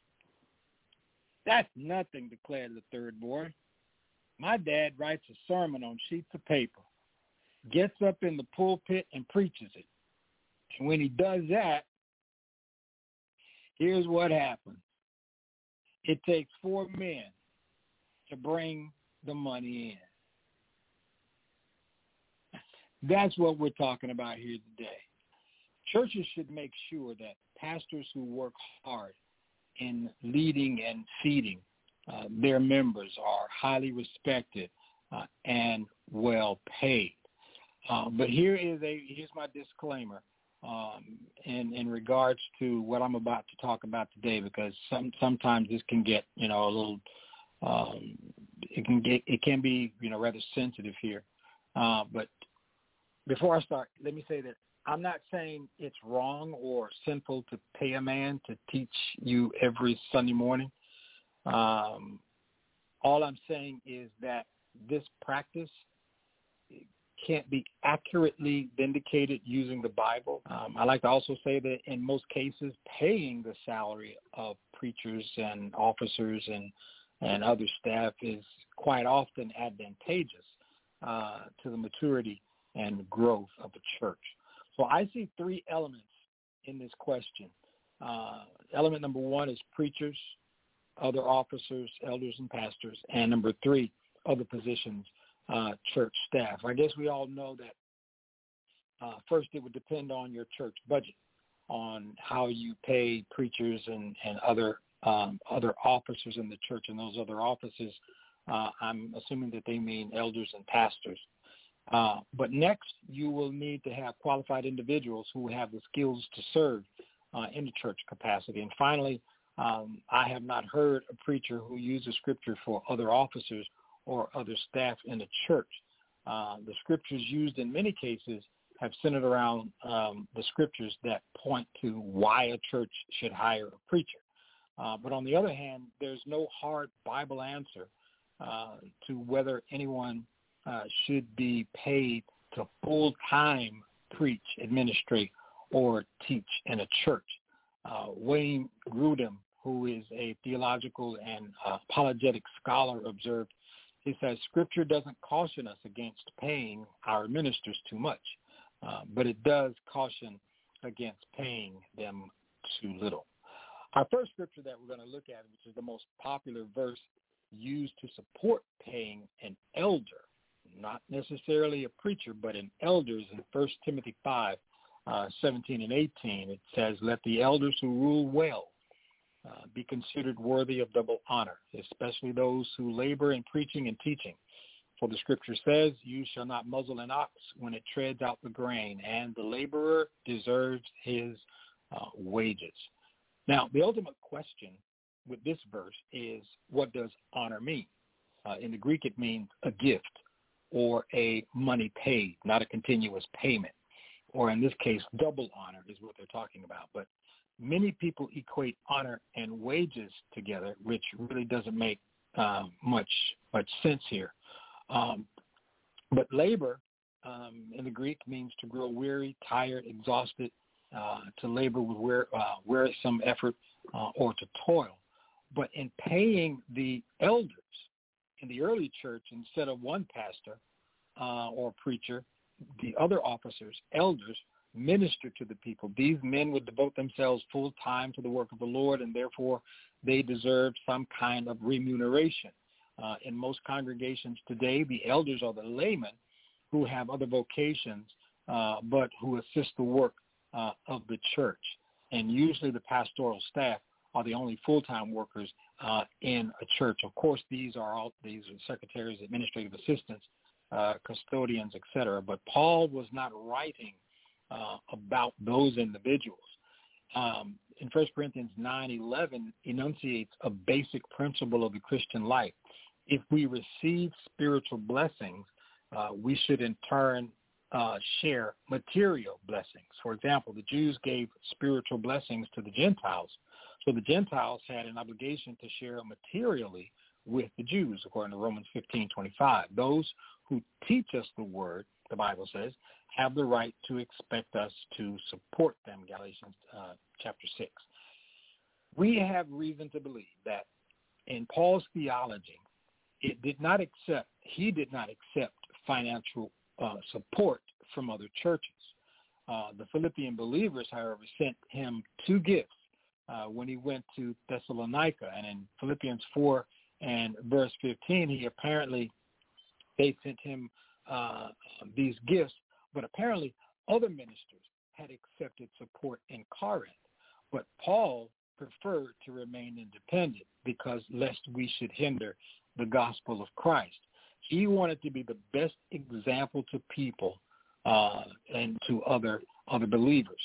[SPEAKER 7] That's nothing, declared the third boy. My dad writes a sermon on sheets of paper, gets up in the pulpit and preaches it. And when he does that, here's what happens. It takes four men to bring the money in. That's what we're talking about here today. Churches should make sure that pastors who work hard in leading and feeding uh, their members are highly respected uh, and well paid. Uh, but here is a here's my disclaimer um, in in regards to what I'm about to talk about today, because some sometimes this can get you know a little um, it can get it can be you know rather sensitive here. Uh, but before I start, let me say that I'm not saying it's wrong or sinful to pay a man to teach you every Sunday morning. Um, all I'm saying is that this practice can't be accurately vindicated using the Bible. Um, I like to also say that in most cases, paying the salary of preachers and officers and and other staff is quite often advantageous uh, to the maturity and growth of the church. So I see three elements in this question. Uh, element number one is preachers, other officers, elders, and pastors. And number three, other positions, uh, church staff. I guess we all know that uh, first it would depend on your church budget, on how you pay preachers and, and other um, other officers in the church. And those other offices, uh, I'm assuming that they mean elders and pastors. Uh, but next, you will need to have qualified individuals who have the skills to serve uh, in the church capacity. And finally, um, I have not heard a preacher who uses scripture for other officers or other staff in the church. Uh, the scriptures used in many cases have centered around um, the scriptures that point to why a church should hire a preacher. Uh, but on the other hand, there's no hard Bible answer uh, to whether anyone uh, should be paid to full-time preach, administrate, or teach in a church. Uh, Wayne Grudem, who is a theological and apologetic scholar, observed, he says, Scripture doesn't caution us against paying our ministers too much, uh, but it does caution against paying them too little. Our first scripture that we're going to look at, which is the most popular verse used to support paying an elder, not necessarily a preacher, but an elder, is in 1 Timothy 5, uh, 17 and 18. It says, let the elders who rule well uh, be considered worthy of double honor, especially those who labor in preaching and teaching. For the scripture says, you shall not muzzle an ox when it treads out the grain, and the laborer deserves his uh, wages. Now, the ultimate question with this verse is, what does honor mean? Uh, in the Greek, it means a gift or a money paid, not a continuous payment. Or in this case, double honor is what they're talking about. But many people equate honor and wages together, which really doesn't make uh, much much sense here. Um, but labor um, in the Greek means to grow weary, tired, exhausted, uh, to labor with wear, uh, wearisome effort, uh, or to toil. But in paying the elders in the early church, instead of one pastor uh, or preacher, the other officers, elders, ministered to the people. These men would devote themselves full time to the work of the Lord, and therefore they deserved some kind of remuneration. Uh, in most congregations today, the elders are the laymen who have other vocations, uh, but who assist the work uh, of the church. And usually the pastoral staff are the only full-time workers uh, in a church. Of course, these are all these are secretaries, administrative assistants, uh, custodians, etc. But Paul was not writing uh, about those individuals. Um, in 1 Corinthians 9:11 enunciates a basic principle of the Christian life. if we receive spiritual blessings, uh, we should in turn uh, share material blessings. For example, the Jews gave spiritual blessings to the Gentiles, so the Gentiles had an obligation to share materially with the Jews, according to Romans 15:25. Those who teach us the word, the Bible says, have the right to expect us to support them. Galatians uh, chapter six. We have reason to believe that in Paul's theology, it did not accept. He did not accept financial uh, support from other churches. Uh, the Philippian believers, however, sent him two gifts uh, when he went to Thessalonica. And in Philippians 4 and verse 15, he apparently, they sent him uh, these gifts, but apparently other ministers had accepted support in Corinth. But Paul preferred to remain independent because lest we should hinder the gospel of Christ. He wanted to be the best example to people uh, and to other other believers.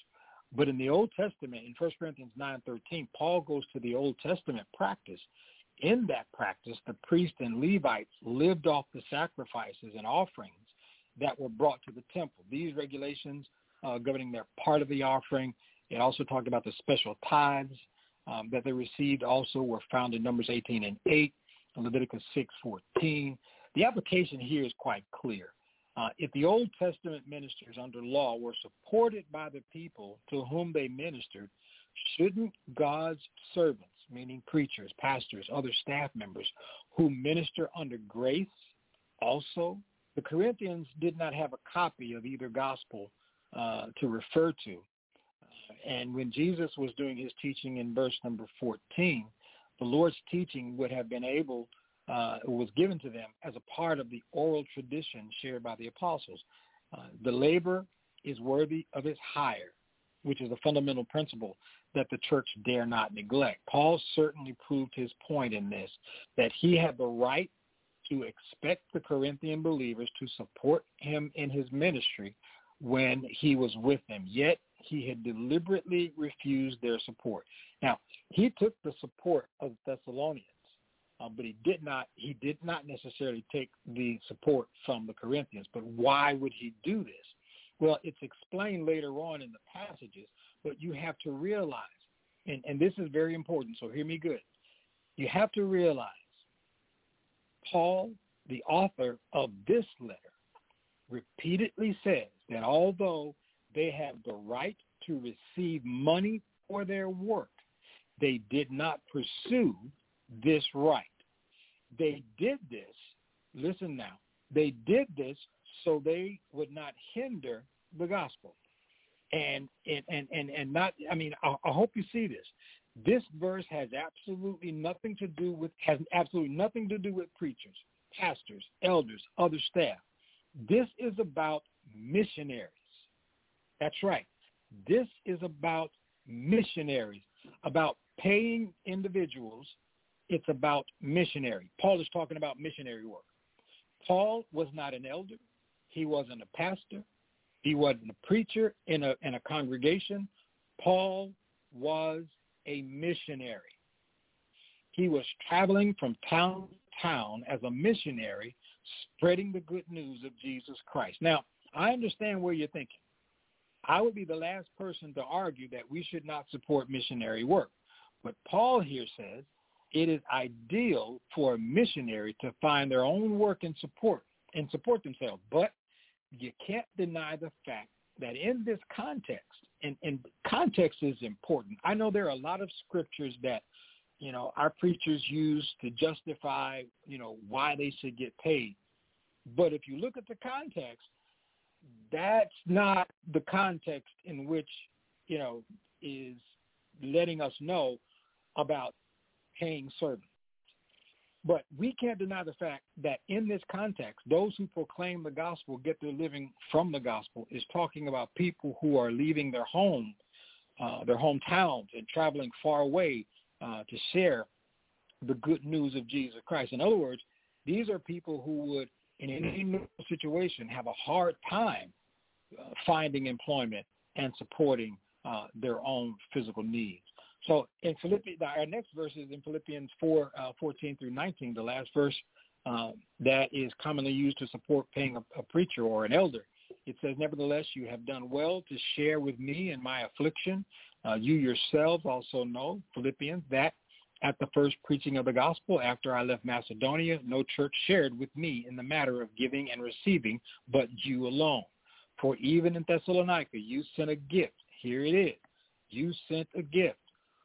[SPEAKER 7] But in the Old Testament, in 1 Corinthians 9.13, Paul goes to the Old Testament practice. In that practice, the priests and Levites lived off the sacrifices and offerings that were brought to the temple. These regulations uh, governing their part of the offering, it also talked about the special tithes um, that they received also were found in Numbers 18 and 8, Leviticus 6.14. The application here is quite clear. Uh, if the Old Testament ministers under law were supported by the people to whom they ministered, shouldn't God's servants, meaning preachers, pastors, other staff members who minister under grace also? The Corinthians did not have a copy of either gospel uh, to refer to. Uh, and when Jesus was doing his teaching in verse number 14, the Lord's teaching would have been able uh, was given to them as a part of the oral tradition shared by the apostles. Uh, the labor is worthy of its hire, which is a fundamental principle that the church dare not neglect. Paul certainly proved his point in this, that he had the right to expect the Corinthian believers to support him in his ministry when he was with them. Yet he had deliberately refused their support. Now, he took the support of Thessalonians uh, but he did not he did not necessarily take the support from the Corinthians. But why would he do this? Well, it's explained later on in the passages, but you have to realize, and, and this is very important, so hear me good. You have to realize Paul, the author of this letter, repeatedly says that although they have the right to receive money for their work, they did not pursue this right. They did this, listen now, they did this so they would not hinder the gospel. And and and and, and not I mean I, I hope you see this. This verse has absolutely nothing to do with has absolutely nothing to do with preachers, pastors, elders, other staff. This is about missionaries. That's right. This is about missionaries, about paying individuals it's about missionary. Paul is talking about missionary work. Paul was not an elder. He wasn't a pastor. He wasn't a preacher in a, in a congregation. Paul was a missionary. He was traveling from town to town as a missionary, spreading the good news of Jesus Christ. Now, I understand where you're thinking. I would be the last person to argue that we should not support missionary work. But Paul here says it is ideal for a missionary to find their own work and support and support themselves. But you can't deny the fact that in this context, and, and context is important. I know there are a lot of scriptures that, you know, our preachers use to justify, you know, why they should get paid. But if you look at the context, that's not the context in which, you know, is letting us know about paying. But we can't deny the fact that in this context, those who proclaim the gospel get their living from the gospel is talking about people who are leaving their home, uh, their hometowns, and traveling far away uh, to share the good news of Jesus Christ. In other words, these are people who would, in any situation, have a hard time uh, finding employment and supporting uh, their own physical needs. So in Philippians, our next verse is in Philippians 4, uh, 14 through 19, the last verse uh, that is commonly used to support paying a, a preacher or an elder. It says, Nevertheless, you have done well to share with me in my affliction. Uh, you yourselves also know, Philippians, that at the first preaching of the gospel after I left Macedonia, no church shared with me in the matter of giving and receiving, but you alone. For even in Thessalonica, you sent a gift. Here it is. You sent a gift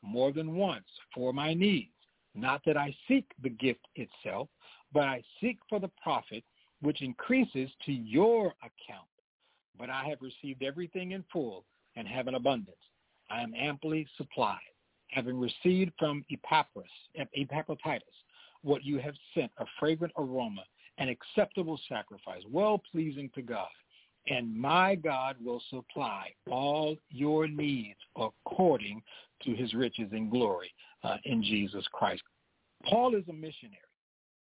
[SPEAKER 7] more than once for my needs. Not that I seek the gift itself, but I seek for the profit which increases to your account. But I have received everything in full and have an abundance. I am amply supplied, having received from Epaphras, Epaphroditus what you have sent, a fragrant aroma, an acceptable sacrifice, well-pleasing to God. And my God will supply all your needs according to his riches and glory uh, in Jesus Christ. Paul is a missionary.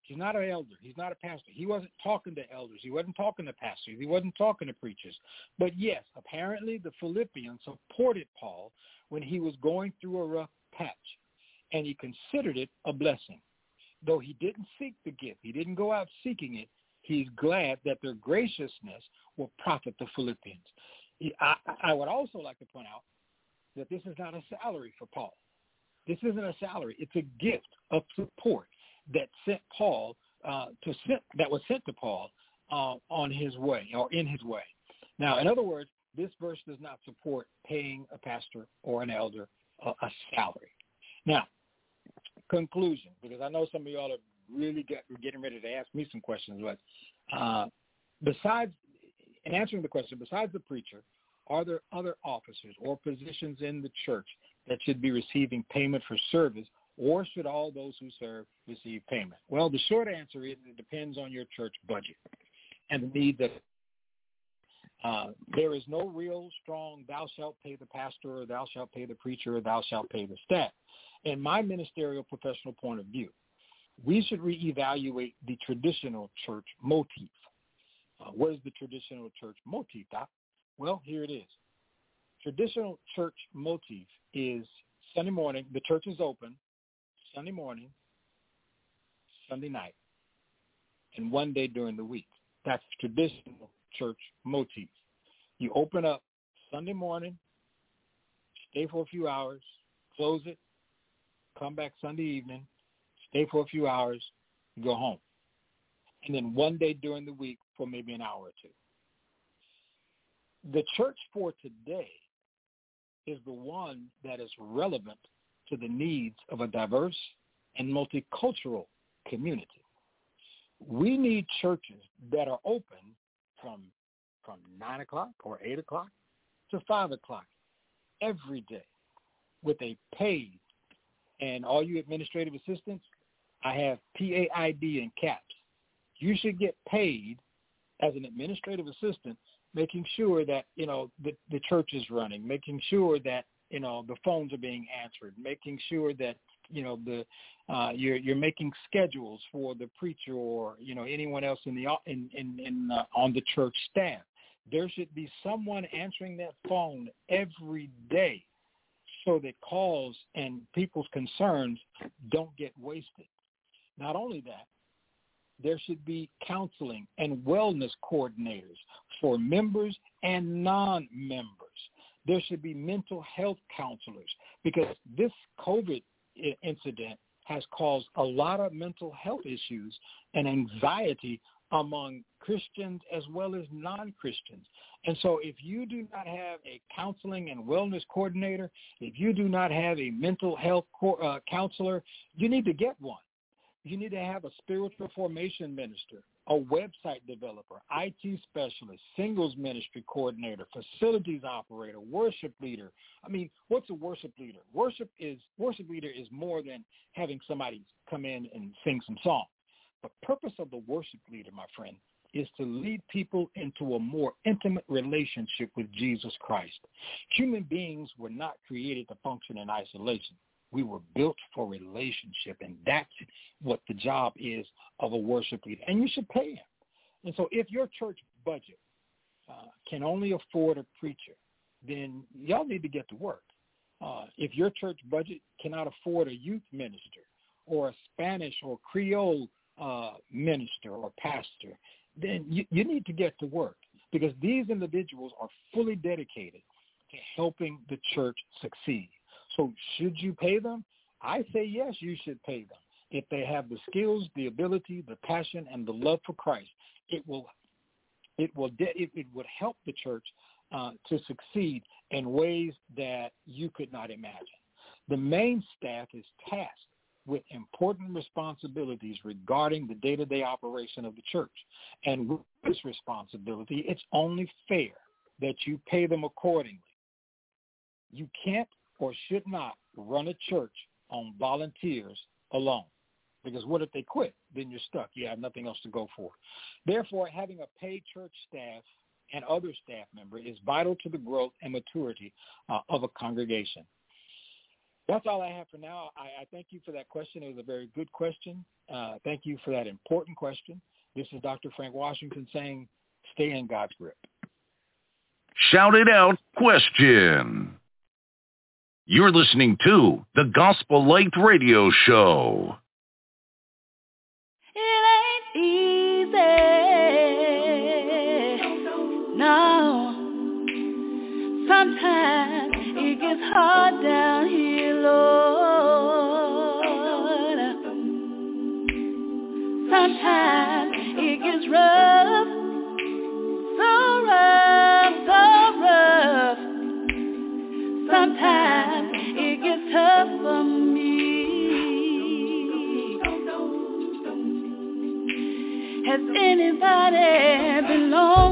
[SPEAKER 7] He's not an elder. He's not a pastor. He wasn't talking to elders. He wasn't talking to pastors. He wasn't talking to preachers. But yes, apparently the Philippians supported Paul when he was going through a rough patch, and he considered it a blessing. Though he didn't seek the gift, he didn't go out seeking it, he's glad that their graciousness will profit the Philippians. I, I would also like to point out that this is not a salary for Paul. This isn't a salary. It's a gift of support that sent Paul uh, to sent, that was sent to Paul uh, on his way or in his way. Now, in other words, this verse does not support paying a pastor or an elder a, salary. Now, conclusion, because I know some of y'all are really get, getting ready to ask me some questions, but uh, besides, in answering the question, besides the preacher, are there other officers or positions in the church that should be receiving payment for service or should all those who serve receive payment? Well, the short answer is it depends on your church budget and the need that uh, there is no real strong thou shalt pay the pastor or thou shalt pay the preacher or thou shalt pay the staff. In my ministerial professional point of view, we should reevaluate the traditional church motif. Uh, what is the traditional church motif, Doc? Well, here it is. Traditional church motif is Sunday morning, the church is open, Sunday morning, Sunday night, and one day during the week. That's traditional church motif. You open up Sunday morning, stay for a few hours, close it, come back Sunday evening, stay for a few hours, go home. And then one day during the week for maybe an hour or two. The church for today is the one that is relevant to the needs of a diverse and multicultural community. We need churches that are open from from nine o'clock or eight o'clock to five o'clock every day with a paid and all you administrative assistants, I have PAID in caps. You should get paid as an administrative assistant, making sure that you know the the church is running, making sure that you know the phones are being answered, making sure that you know the uh, you're you're making schedules for the preacher or you know anyone else in the in in, in uh, on the church staff. There should be someone answering that phone every day so that calls and people's concerns don't get wasted. Not only that, there should be counseling and wellness coordinators for members and non-members. There should be mental health counselors because this COVID incident has caused a lot of mental health issues and anxiety among Christians as well as non-Christians. And so if you do not have a counseling and wellness coordinator, if you do not have a mental health co- uh, counselor, you need to get one. You need to have a spiritual formation minister, a website developer, IT specialist, singles ministry coordinator, facilities operator, worship leader. I mean, what's a worship leader? Worship is worship leader is more than having somebody come in and sing some songs. The purpose of the worship leader, my friend, is to lead people into a more intimate relationship with Jesus Christ. Human beings were not created to function in isolation. We were built for relationship, and that's what the job is of a worship leader. And you should pay him. And so if your church budget uh, can only afford a preacher, then y'all need to get to work. Uh, if your church budget cannot afford a youth minister or a Spanish or Creole uh, minister or pastor, then you, you need to get to work because these individuals are fully dedicated to helping the church succeed. So should you pay them? I say yes, you should pay them. If they have the skills, the ability, the passion, and the love for Christ, it will it will de- it, it would help the church uh, to succeed in ways that you could not imagine. The main staff is tasked with important responsibilities regarding the day-to-day operation of the church. And with this responsibility, it's only fair that you pay them accordingly. You can't or should not run a church on volunteers alone. Because what if they quit? Then you're stuck. You have nothing else to go for. Therefore, having a paid church staff and other staff member is vital to the growth and maturity uh, of a congregation. That's all I have for now. I, I, thank you for that question. It was a very good question. Uh, thank you for that important question. This is Dr. Frank Washington saying, stay in God's grip.
[SPEAKER 3] Shout it out question. You're listening to the Gospel Light Radio Show.
[SPEAKER 1] It ain't easy. No. Sometimes it gets hard down here, Lord. Sometimes it gets rough. Has anybody been lonely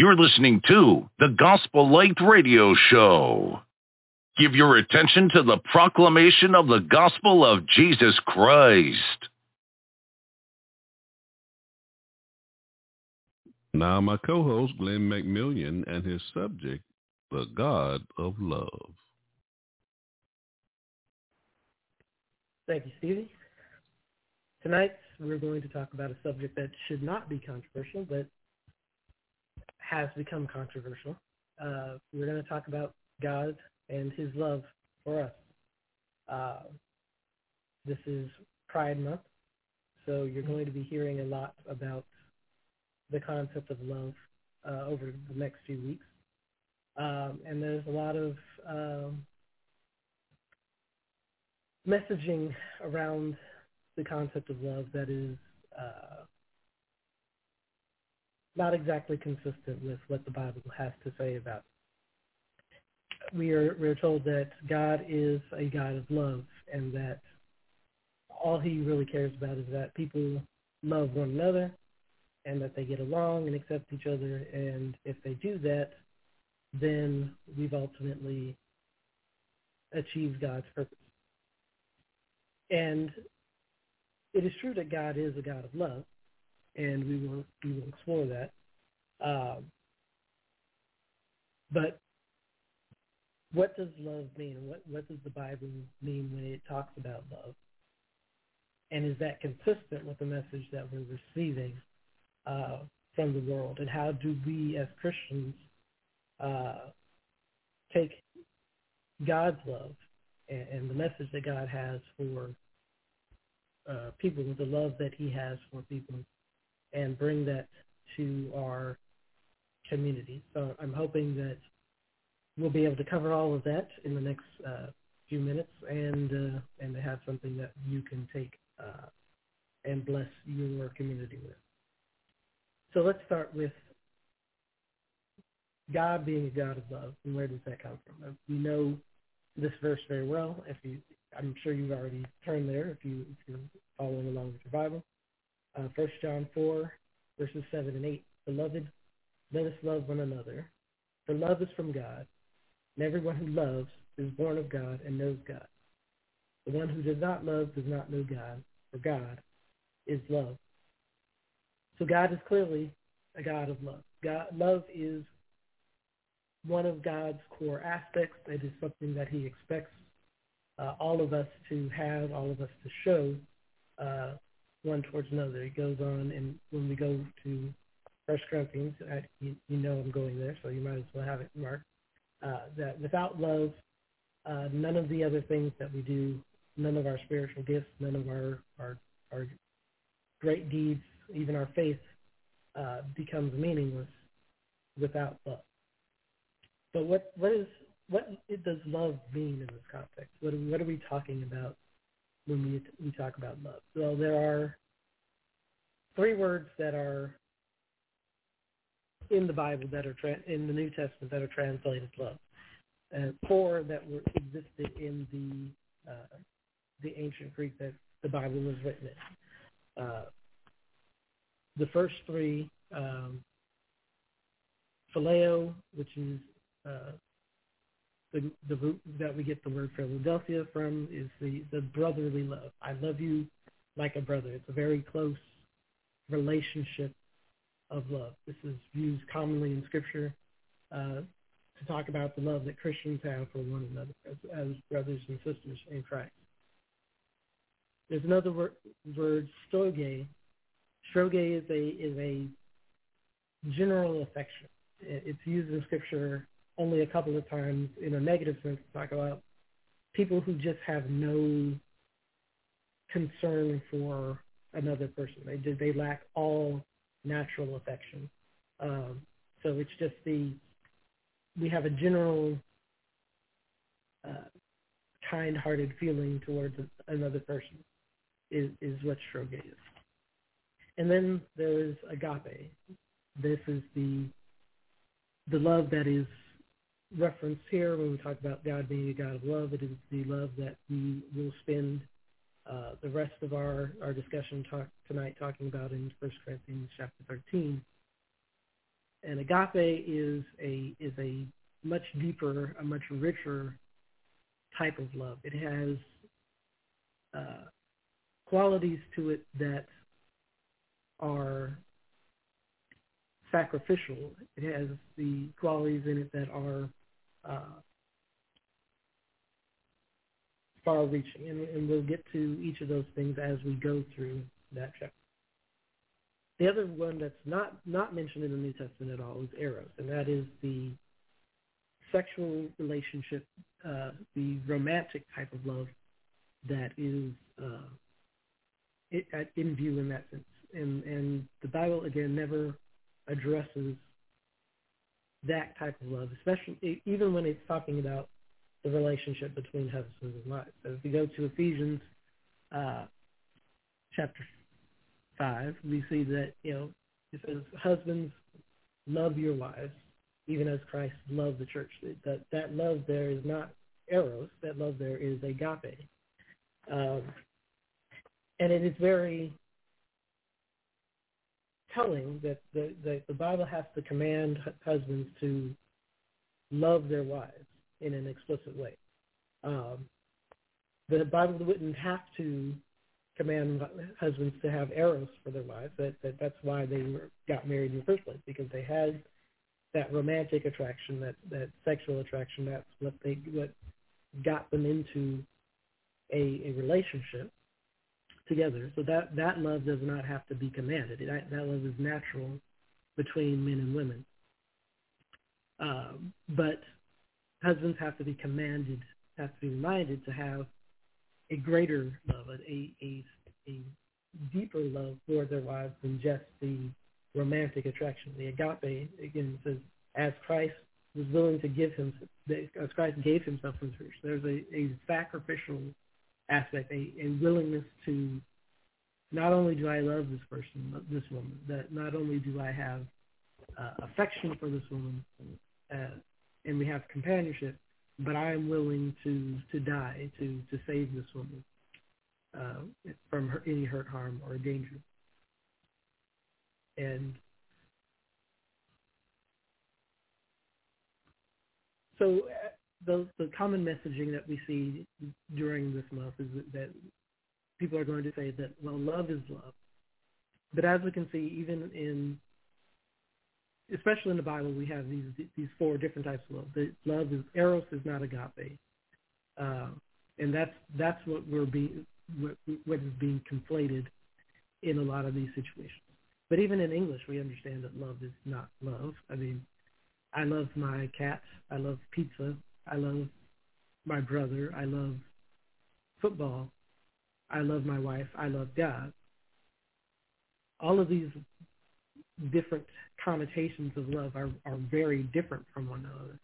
[SPEAKER 1] You're
[SPEAKER 3] listening to the Gospel Light Radio Show. Give your attention to the proclamation of the gospel of Jesus Christ.
[SPEAKER 2] Now, my co host, Glenn McMillion, and his subject, the God of Love.
[SPEAKER 8] Thank you, Stevie. Tonight, we're going to talk about a subject that should not be controversial, but has become controversial. Uh, we're going to talk about God and his love for us. Uh, this is Pride Month, so you're going to be hearing a lot about the concept of love uh, over the next few weeks. Um, and there's a lot of um, messaging around the concept of love that is uh, not exactly consistent with what the Bible has to say about. We are we're told that God is a God of love and that all he really cares about is that people love one another and that they get along and accept each other and if they do that then we've ultimately achieved God's purpose. And it is true that God is a God of love, and we will we will explore that. Um, but what does love mean? What what does the Bible mean when it talks about love? And is that consistent with the message that we're receiving uh, from the world? And how do we as Christians uh, take God's love and, and, the message that God has for uh, people, the love that He has for people, and bring that to our community. So I'm hoping that we'll be able to cover all of that in the next uh, few minutes, and uh, and to have something that you can take uh, and bless your community with. So let's start with God being a God of love, and where does that come from? We know this verse very well. If you, I'm sure you've already turned there. If you if you're following along with your Bible, uh, First John four verses 7 and 8. Beloved, let us love one another, for love is from God, and everyone who loves is born of God and knows God. The one who does not love does not know God, for God is love. So God is clearly a God of love. God, love is one of God's core aspects. It is something that he expects uh, all of us to have, all of us to show uh, one towards another. It goes on, and when we go to First Corinthians, I, you, you, know I'm going there, so you might as well have it marked. Uh, that without love, uh, none of the other things that we do, none of our spiritual gifts, none of our our, our great deeds, even our faith, uh, becomes meaningless without love. But what what is what does love mean in this context? What what are we talking about when we we talk about love. So there are three words that are in the Bible that are tra- in the New Testament that are translated love, and four that were existed in the uh, the ancient Greek that the Bible was written in. Uh, the first three, um, phileo, which is uh, the the root that we get the word Philadelphia from is the the brotherly love. I love you like a brother. It's a very close relationship of love. This is used commonly in Scripture uh, to talk about the love that Christians have for one another as, as brothers and sisters in Christ. there's another word, word storge. Storge is a is a general affection. It's used in scripture only a couple of times in a negative sense to talk about people who just have no concern for another person. They they lack all natural affection. Um, so it's just the we have a general uh, kind-hearted feeling towards another person is is what storge is. And then there's agape. This is the the love that is referenced here when we talk about God being a God of love. It is the love that we will spend uh, the rest of our, our discussion talk, tonight talking about in 1 Corinthians chapter 13. And agape is a is a much deeper, a much richer type of love. It has uh, qualities to it that are sacrificial. It has the qualities in it that are uh, far-reaching, and, and we'll get to each of those things as we go through that chapter. The other one that's not not mentioned in the New Testament at all is eros, and that is the sexual relationship, uh, the romantic type of love that is uh, it, in view in that sense. And and the Bible again never addresses that type of love, especially even when it's talking about the relationship between husbands and wives. So if you go to Ephesians uh, chapter five, we see that you know it says, "Husbands, love your wives, even as Christ loved the church." That that love there is not eros. That love there is agape, um, and it is very telling that the, the, the Bible has to command husbands to love their wives in an explicit way. Um, the Bible wouldn't have to command husbands to have eros for their wives. That, that that's why they were, got married in the first place because they had that romantic attraction, that that sexual attraction. That's what they what got them into a, a relationship together. So that, that love does not have to be commanded. That, that love is natural between men and women. Um, but husbands have to be commanded, have to be reminded to have a greater love, a, a, a deeper love for their wives than just the romantic attraction. The agape, again, says, as Christ was willing to give him, as Christ gave himself for the church, there's a, a sacrificial aspect, a, a willingness to not only do I love this person, this woman, that not only do I have uh, affection for this woman, uh, and we have companionship, but I am willing to to die to to save this woman uh, from her, any hurt, harm, or danger. And so uh, the the common messaging that we see during this month is that, that people are going to say that well, love is love. But as we can see, even in especially in the Bible, we have these these four different types of love. The love is eros is not agape, uh, and that's that's what we're being what, what is being conflated in a lot of these situations. But even in English, we understand that love is not love. I mean, I love my cat. I love pizza. I love my brother. I love football. I love my wife. I love God. All of these different connotations of love are, are very different from one another.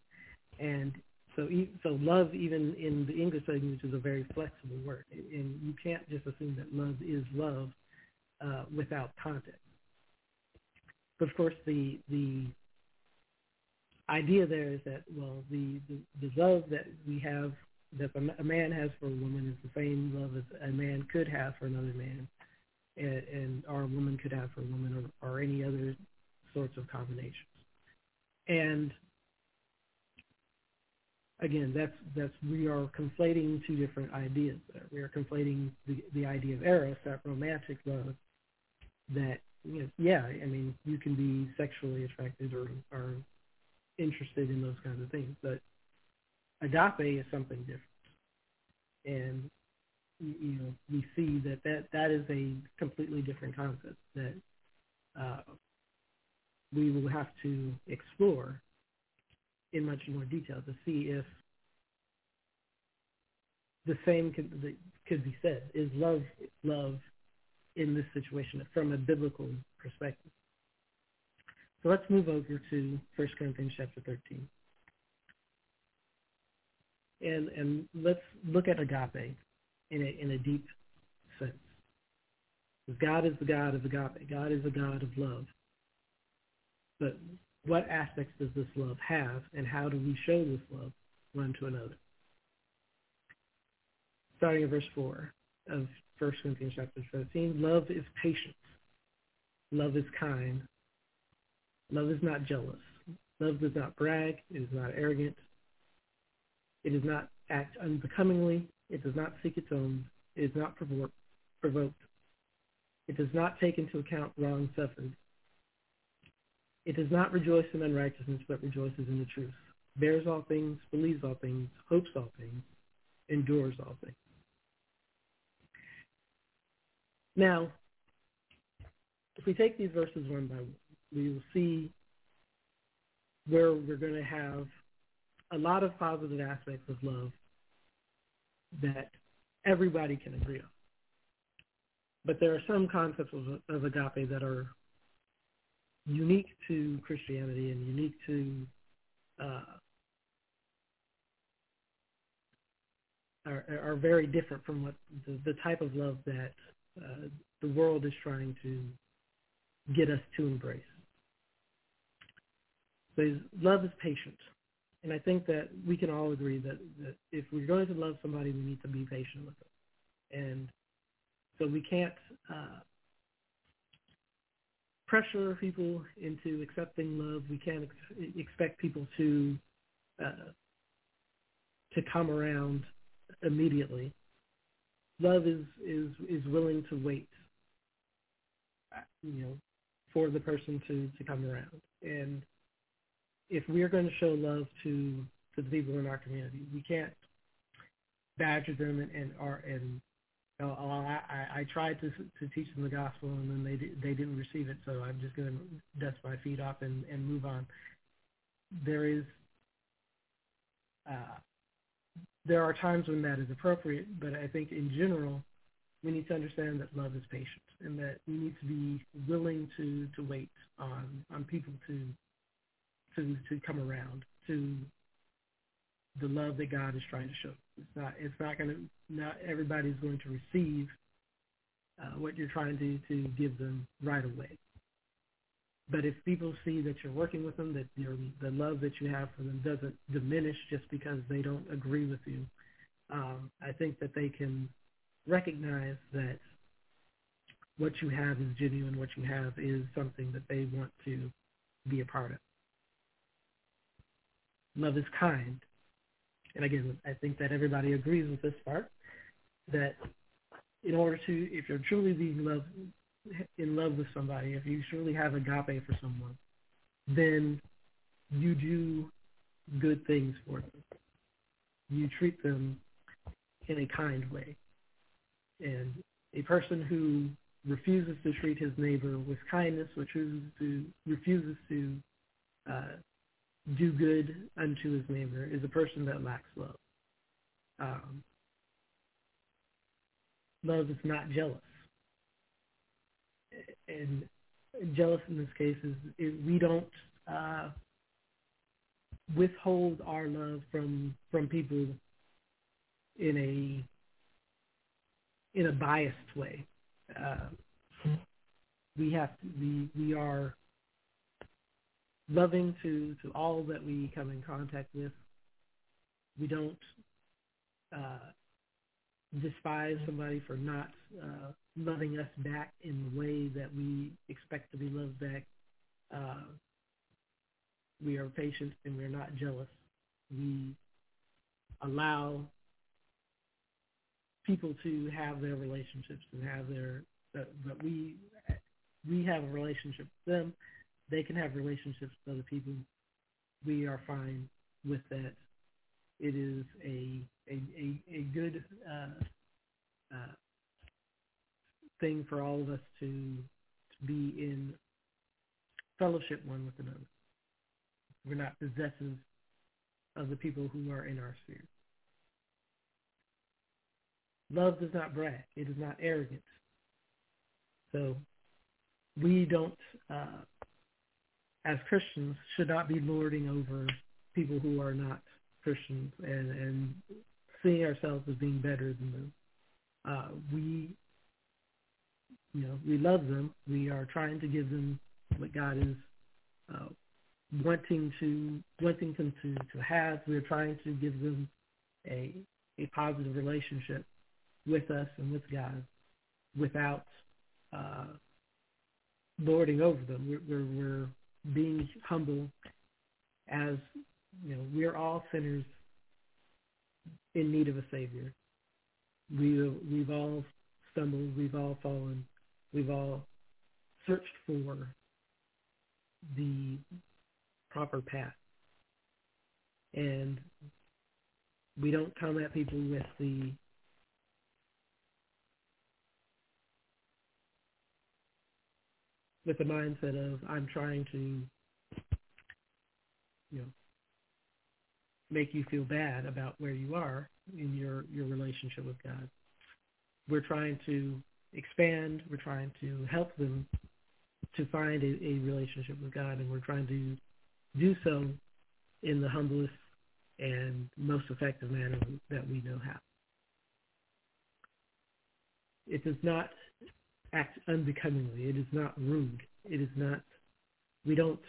[SPEAKER 8] And so, so love, even in the English language, is a very flexible word, and you can't just assume that love is love uh, without context. But of course, the the idea there is that well, the the, the love that we have, that a man has for a woman, is the same love as a man could have for another man, and, and or a woman could have for a woman, or, or any other sorts of combinations. And again, that's that's we are conflating two different ideas. There. We are conflating the the idea of eros, that romantic love, that you know, yeah, I mean, you can be sexually attracted or or interested in those kinds of things, but agape is something different. And you know, we see that that, that is a completely different concept that uh, we will have to explore in much more detail to see if the same could, could be said. Is love love in this situation from a biblical perspective? So let's move over to 1 Corinthians chapter 13. And, and let's look at agape in a, in a deep sense. Because God is the God of agape. God is a God of love. But what aspects does this love have, and how do we show this love one to another? Starting at verse 4 of 1 Corinthians chapter 13, love is patient. Love is kind. Love is not jealous. Love does not brag. It is not arrogant. It does not act unbecomingly. It does not seek its own. It is not provoked. It does not take into account wrong suffered. It does not rejoice in unrighteousness, but rejoices in the truth. Bears all things, believes all things, hopes all things, endures all things. Now, if we take these verses one by one, we will see where we're going to have a lot of positive aspects of love that everybody can agree on. But there are some concepts of, of agape that are unique to Christianity and unique to uh, are, are very different from what the, the type of love that uh, the world is trying to get us to embrace. So love is patient. And I think that we can all agree that, that if we're going to love somebody, we need to be patient with them. And so we can't uh, pressure people into accepting love. We can't ex- expect people to uh, to come around immediately. Love is is is willing to wait, uh, you know, for the person to to come around. And if we're going to show love to to the people in our community, we can't badger them and and are and uh, I, I, I tried to to teach them the gospel and then they they didn't receive it, so I'm just going to dust my feet off and and move on. There is uh, there are times when that is appropriate, but I think in general we need to understand that love is patient and that we need to be willing to to wait on on people to to to come around to the love that God is trying to show. It's not it's not going to not everybody's going to receive uh, what you're trying to to give them right away. But if people see that you're working with them, that your the love that you have for them doesn't diminish just because they don't agree with you, um, I think that they can recognize that what you have is genuine. What you have is something that they want to be a part of. Love is kind. And again, I think that everybody agrees with this part, that in order to, if you're truly being love, in love with somebody, if you truly have agape for someone, then you do good things for them. You treat them in a kind way. And a person who refuses to treat his neighbor with kindness, refuses to refuses to uh, do good unto his neighbor is a person that lacks love. Um, love is not jealous. And jealous in this case is, is we don't uh, withhold our love from from people in a in a biased way. Uh, we have to, we we are loving to, to all that we come in contact with. We don't uh, despise somebody for not uh, loving us back in the way that we expect to be loved back. Uh, we are patient and we're not jealous. We allow people to have their relationships and have their, but, but we we have a relationship with them they can have relationships with other people. We are fine with that. It is a a a, a good uh, uh, thing for all of us to, to be in fellowship one with another. We're not possessive of the people who are in our sphere. Love does not brag. It is not arrogant. So we don't, uh, as Christians, should not be lording over people who are not Christians and, and seeing ourselves as being better than them. Uh, we, you know, we love them. We are trying to give them what God is uh, wanting to wanting them to, to have. We're trying to give them a a positive relationship with us and with God without uh, lording over them. We're, we're, we're being humble as, you know, we're all sinners in need of a Savior. We, we've all stumbled. We've all fallen. We've all searched for the proper path. And we don't come at people with the with the mindset of I'm trying to, you know, make you feel bad about where you are in your your relationship with God. We're trying to expand. We're trying to help them to find a, a relationship with God, and we're trying to do so in the humblest and most effective manner that we know how. It does not act unbecomingly. It is not rude. It is not, we don't,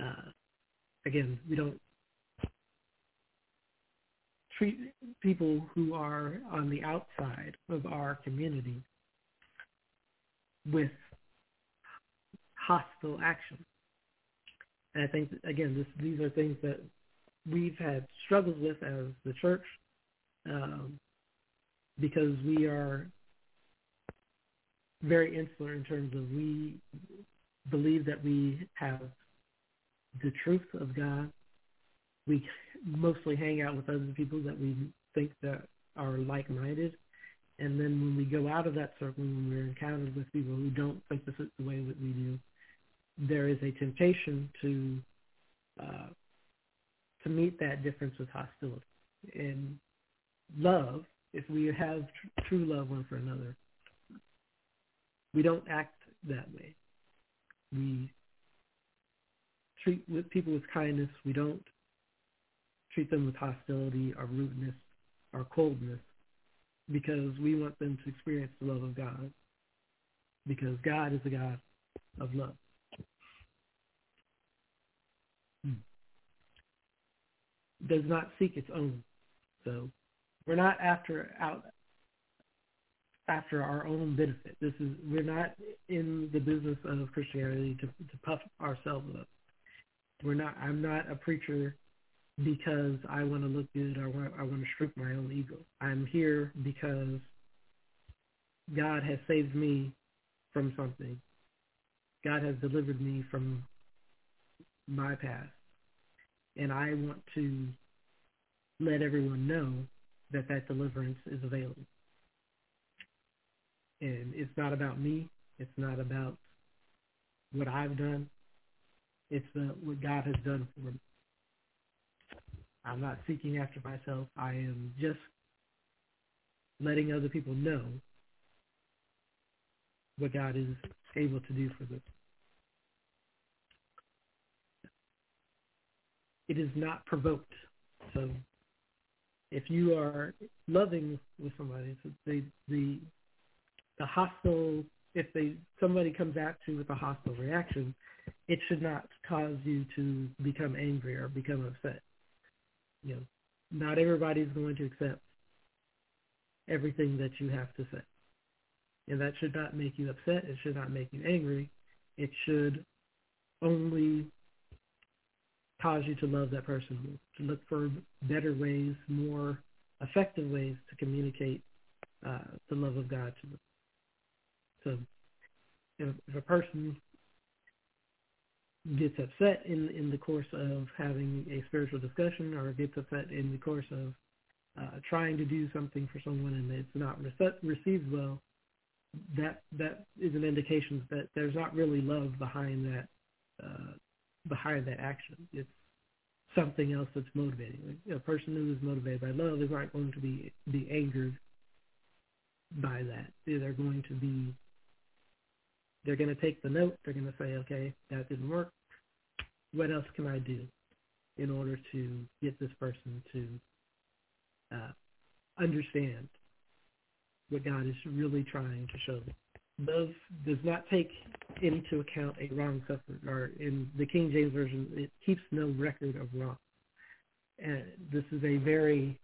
[SPEAKER 8] uh, again, we don't treat people who are on the outside of our community with hostile action. And I think, again, this, these are things that we've had struggles with as the church um, because we are very insular in terms of we believe that we have the truth of God. We mostly hang out with other people that we think that are like-minded. And then when we go out of that circle, when we're encountered with people who don't think the way that we do, there is a temptation to uh, to meet that difference with hostility. And love, if we have tr- true love one for another, we don't act that way. We treat people with kindness. We don't treat them with hostility or rudeness or coldness because we want them to experience the love of God because God is a God of love. Hmm. Does not seek its own. So we're not after out after our own benefit. This is we're not in the business of Christianity to to puff ourselves up. We're not. I'm not a preacher because I want to look good or I want to stroke my own ego. I'm here because God has saved me from something. God has delivered me from my past. And I want to let everyone know that that deliverance is available. And it's not about me. It's not about what I've done. It's what God has done for me. I'm not seeking after myself. I am just letting other people know what God is able to do for them. It is not provoked. So if you are loving with somebody, so the the the hostile if they somebody comes at you with a hostile reaction, it should not cause you to become angry or become upset. You know, not everybody's going to accept everything that you have to say. And that should not make you upset. It should not make you angry. It should only cause you to love that person more, to look for better ways, more effective ways to communicate uh, the love of God to them. So if, if a person gets upset in in the course of having a spiritual discussion or gets upset in the course of uh, trying to do something for someone and it's not rece- received well, that that is an indication that there's not really love behind that uh, behind that action. It's something else that's motivating. A person who is motivated by love is not going to be be angered by that. They're going to be they're going to take the note. They're going to say, okay, that didn't work. What else can I do in order to get this person to uh, understand what God is really trying to show them? Love does not take into account a wrong suffered, or in the King James Version, it keeps no record of wrong. And this is a very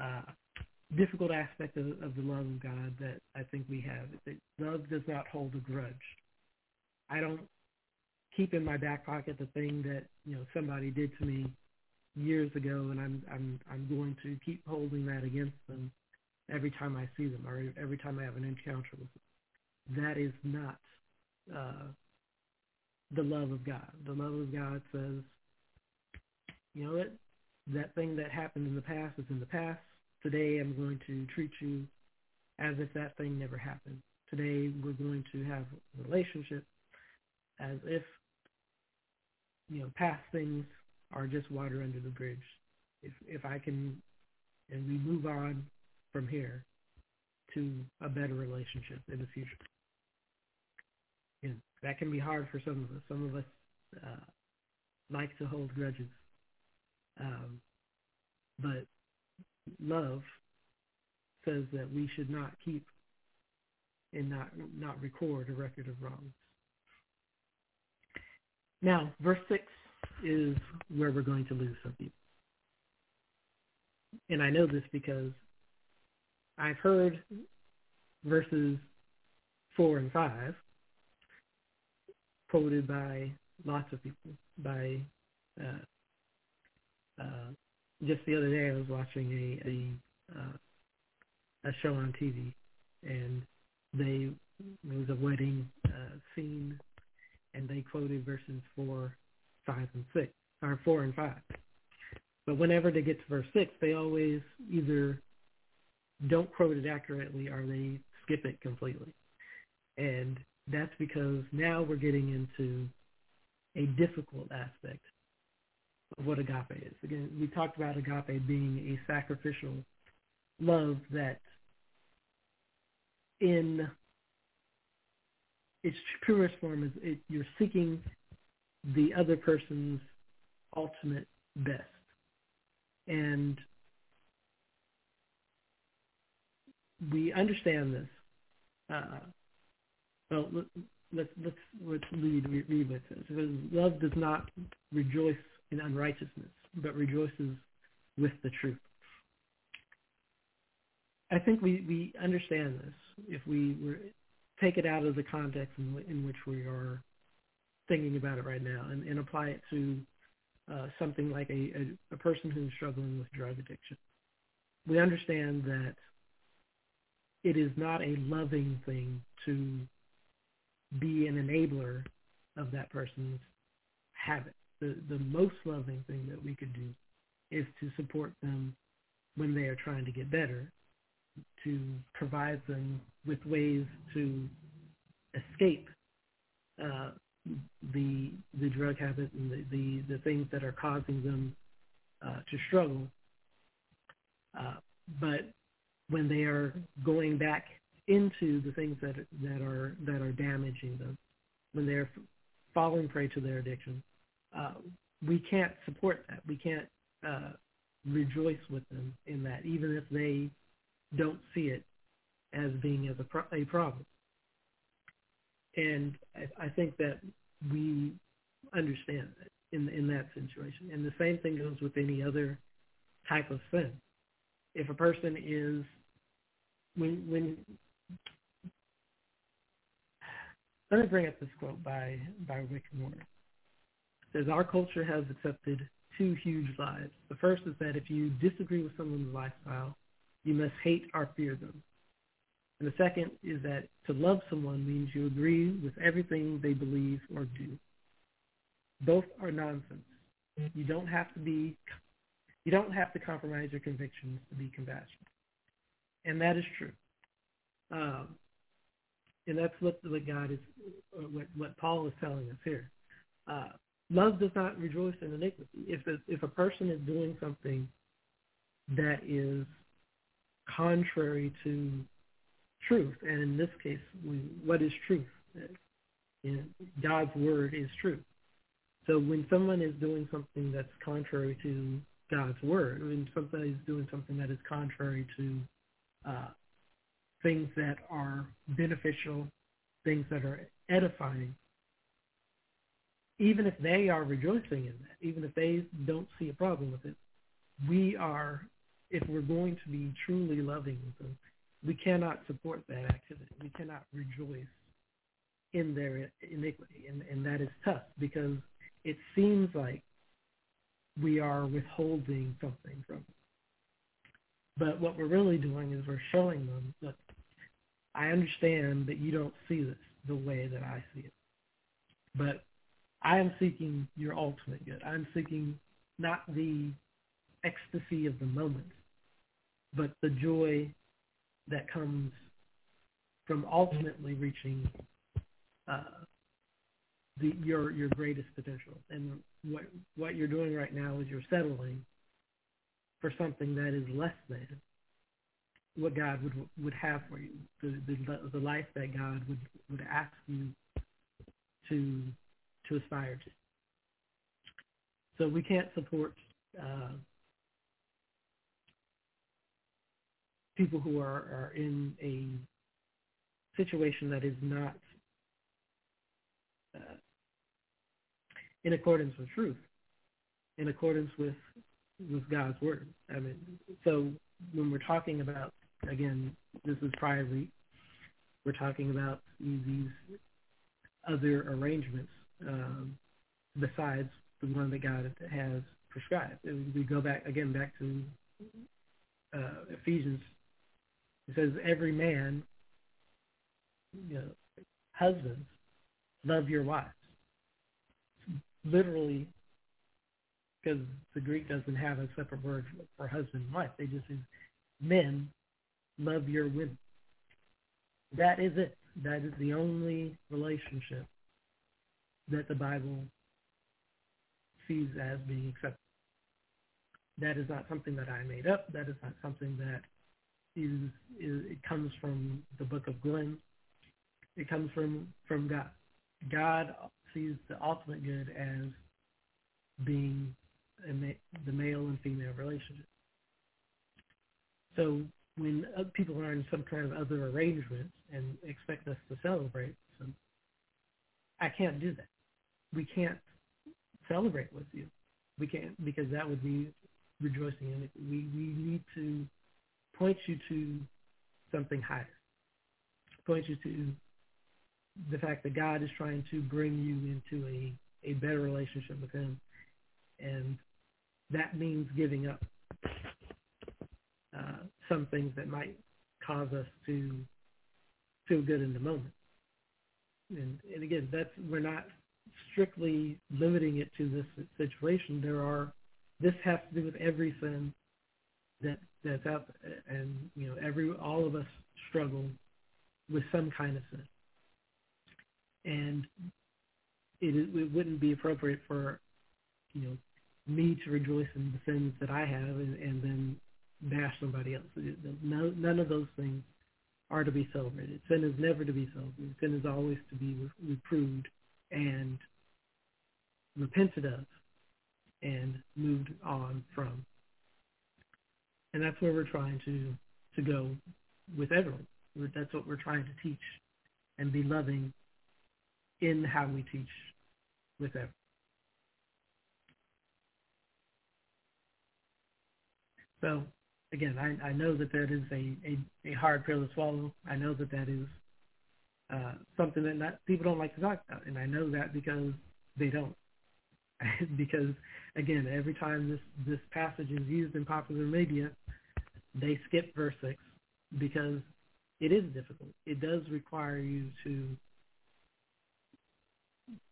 [SPEAKER 8] uh, difficult aspect of, of the love of God that I think we have. That love does not hold a grudge. I don't keep in my back pocket the thing that you know somebody did to me years ago, and I'm I'm I'm going to keep holding that against them every time I see them or every time I have an encounter with them that is not uh, the love of God. The love of God says, you know what, that thing that happened in the past is in the past. Today I'm going to treat you as if that thing never happened. Today we're going to have a relationship as if, you know, past things are just water under the bridge. If if I can, and we move on from here to a better relationship in the future and that can be hard for some of us. Some of us uh, like to hold grudges, um, but love says that we should not keep and not not record a record of wrongs. Now, verse six is where we're going to lose some people, and I know this because I've heard verses four and five quoted by lots of people. By uh, uh, just the other day, I was watching a a, uh, a show on TV, and they it was a wedding uh, scene, and they quoted verses four, five, and six, or four and five. But whenever they get to verse six, they always either don't quote it accurately or they skip it completely. And that's because now we're getting into a difficult aspect of what agape is. Again, we talked about agape being a sacrificial love that in its purest form is it, you're seeking the other person's ultimate best. And we understand this. Uh, well, let's let's let's read read. It says, "Love does not rejoice in unrighteousness, but rejoices with the truth." I think we we understand this if we were take it out of the context in, in which we are thinking about it right now and, and apply it to uh, something like a, a, a person who's struggling with drug addiction. We understand that it is not a loving thing to be an enabler of that person's habit. The the most loving thing that we could do is to support them when they are trying to get better, to provide them with ways to escape uh, the the drug habit and the, the, the things that are causing them uh, to struggle. Uh, but when they are going back into the things that that are that are damaging them when they're falling prey to their addiction. Uh, we can't support that. We can't uh, rejoice with them in that, even if they don't see it as being as a, pro- a problem. And I, I think that we understand that in in that situation. And the same thing goes with any other type of sin. If a person is when when let me bring up this quote by, by Rick Warren. Says, our culture has accepted two huge lies. The first is that if you disagree with someone's lifestyle, you must hate or fear them. And the second is that to love someone means you agree with everything they believe or do. Both are nonsense. You don't have to be You don't have to compromise your convictions to be compassionate. And that is true. Um, and that's what, what God is, what, what Paul is telling us here. Uh, love does not rejoice in iniquity. If a, if a person is doing something that is contrary to truth, and in this case, we, what is truth? You know, God's word is truth. So when someone is doing something that's contrary to God's word, when somebody is doing something that is contrary to uh, things that are beneficial, things that are edifying, even if they are rejoicing in that, even if they don't see a problem with it, we are, if we're going to be truly loving with them, we cannot support that activity. We cannot rejoice in their iniquity. And, and that is tough because it seems like we are withholding something from them. But what we're really doing is we're showing them, look, I understand that you don't see this the way that I see it. But I am seeking your ultimate good. I'm seeking not the ecstasy of the moment, but the joy that comes from ultimately reaching uh, the, your your greatest potential. And what what you're doing right now is you're settling for something that is less than what God would would have for you, the the, the life that God would would ask you to to aspire to. So we can't support uh, people who are, are in a situation that is not uh, in accordance with truth, in accordance with with God's word. I mean, so when we're talking about again, this is Pride Week. We're talking about these other arrangements um, besides the one that God has prescribed. We go back again back to uh, Ephesians. It says, "Every man, you know, husbands, love your wives." Literally, because the Greek doesn't have a separate word for husband and wife. They just say, "Men, love your women." That is it. That is the only relationship that the Bible sees as being accepted. That is not something that I made up. That is not something that is, is it comes from the book of Glenn. It comes from from God. God sees the ultimate good as being ma- the male and female relationship. So when uh, people are in some kind of other arrangements and expect us to celebrate, so I can't do that we can't celebrate with you. We can't because that would be rejoicing in it. We we need to point you to something higher. Point you to the fact that God is trying to bring you into a, a better relationship with him. And that means giving up uh, some things that might cause us to feel good in the moment. And, and again, that's we're not strictly limiting it to this situation. There are this has to do with every sin that that's out and you know every all of us struggle with some kind of sin, and it, it wouldn't be appropriate for you know me to rejoice in the sins that I have and, and then bash somebody else. No, none of those things are to be celebrated. Sin is never to be celebrated. Sin is always to be reproved and repented of and moved on from. And that's where we're trying to, to go with everyone. That's what we're trying to teach and be loving in how we teach with everyone. So again, I, I know that that is a, a, a hard pill to swallow. I know that that is uh, something that not, people don't like to talk about, and I know that because they don't. because again, every time this this passage is used in popular media, they skip verse six because it is difficult. It does require you to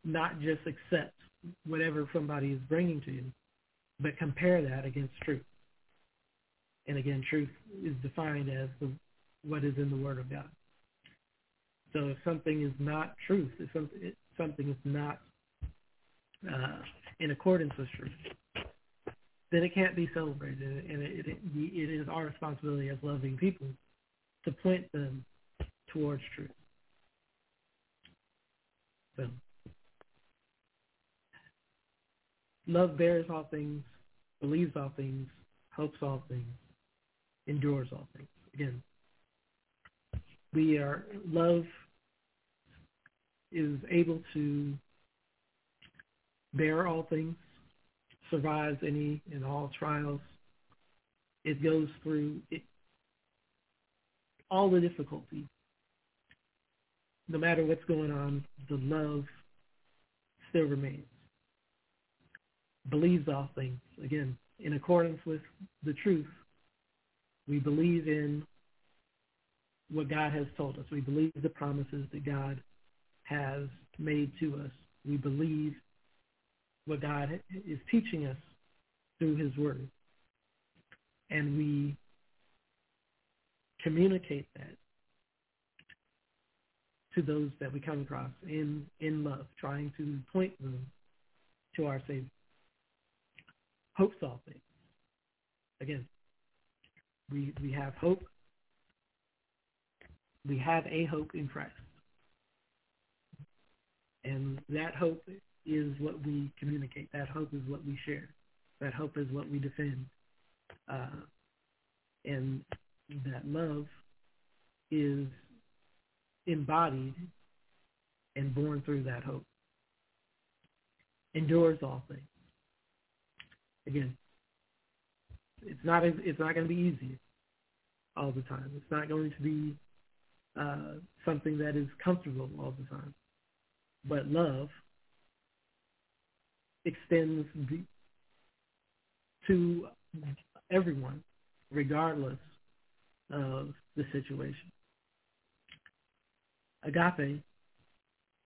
[SPEAKER 8] not just accept whatever somebody is bringing to you, but compare that against truth. And again, truth is defined as the, what is in the Word of God. So if something is not truth, if something, is not uh, in accordance with truth, then it can't be celebrated. And it, it, it is our responsibility as loving people to point them towards truth. So, love bears all things, believes all things, hopes all things, endures all things. Again, we are love is able to bear all things, survives any and all trials. It goes through it, all the difficulty. No matter what's going on, the love still remains. Believes all things. Again, in accordance with the truth, we believe in what God has told us. We believe the promises that God has made to us. We believe what God is teaching us through his word. And we communicate that to those that we come across in, in love, trying to point them to our Savior. Hopes all things. Again, we, we have hope. We have a hope in Christ. And that hope is what we communicate. That hope is what we share. That hope is what we defend. Uh, and that love is embodied and born through that hope. Endures all things. Again, it's not it's not going to be easy all the time. It's not going to be uh, something that is comfortable all the time. But love extends to everyone, regardless of the situation. Agape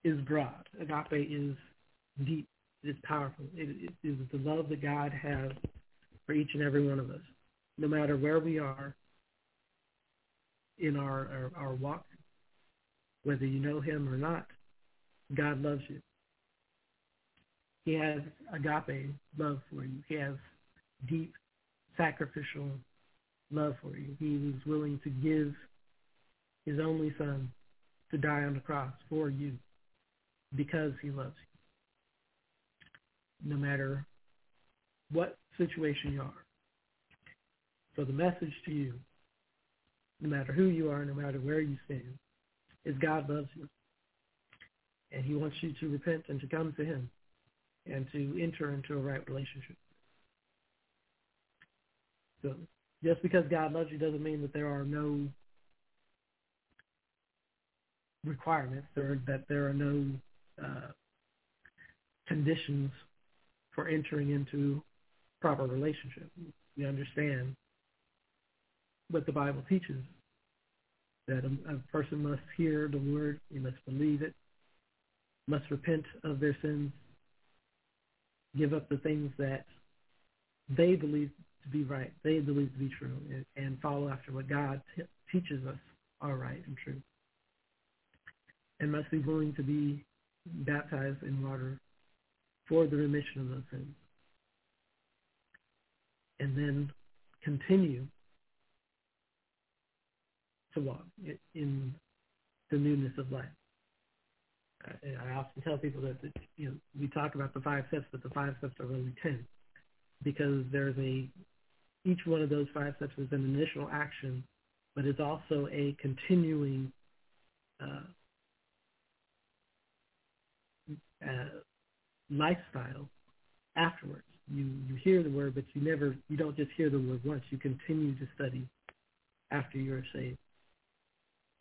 [SPEAKER 8] is broad. Agape is deep. It is powerful. It, it is the love that God has for each and every one of us, no matter where we are in our, our, our walk, whether you know him or not, God loves you. He has agape love for you. He has deep sacrificial love for you. He was willing to give his only son to die on the cross for you because he loves you. No matter what situation you are. So the message to you, no matter who you are, no matter where you stand, is God loves you. And he wants you to repent and to come to him and to enter into a right relationship. So just because God loves you doesn't mean that there are no requirements, there, that there are no uh, conditions for entering into proper relationship. We understand what the Bible teaches, that a, a person must hear the word, he must believe it, must repent of their sins, give up the things that they believe to be right, they believe to be true, and, follow after what God t- teaches us are right and true. And must be willing to be baptized in water for the remission of those sins. And then continue to walk in the newness of life. I often tell people that you know we talk about the five steps, but the five steps are really ten, because there's a each one of those five steps is an initial action, but it's also a continuing uh, uh, lifestyle afterwards. You you hear the word, but you never you don't just hear the word once. You continue to study after you're saved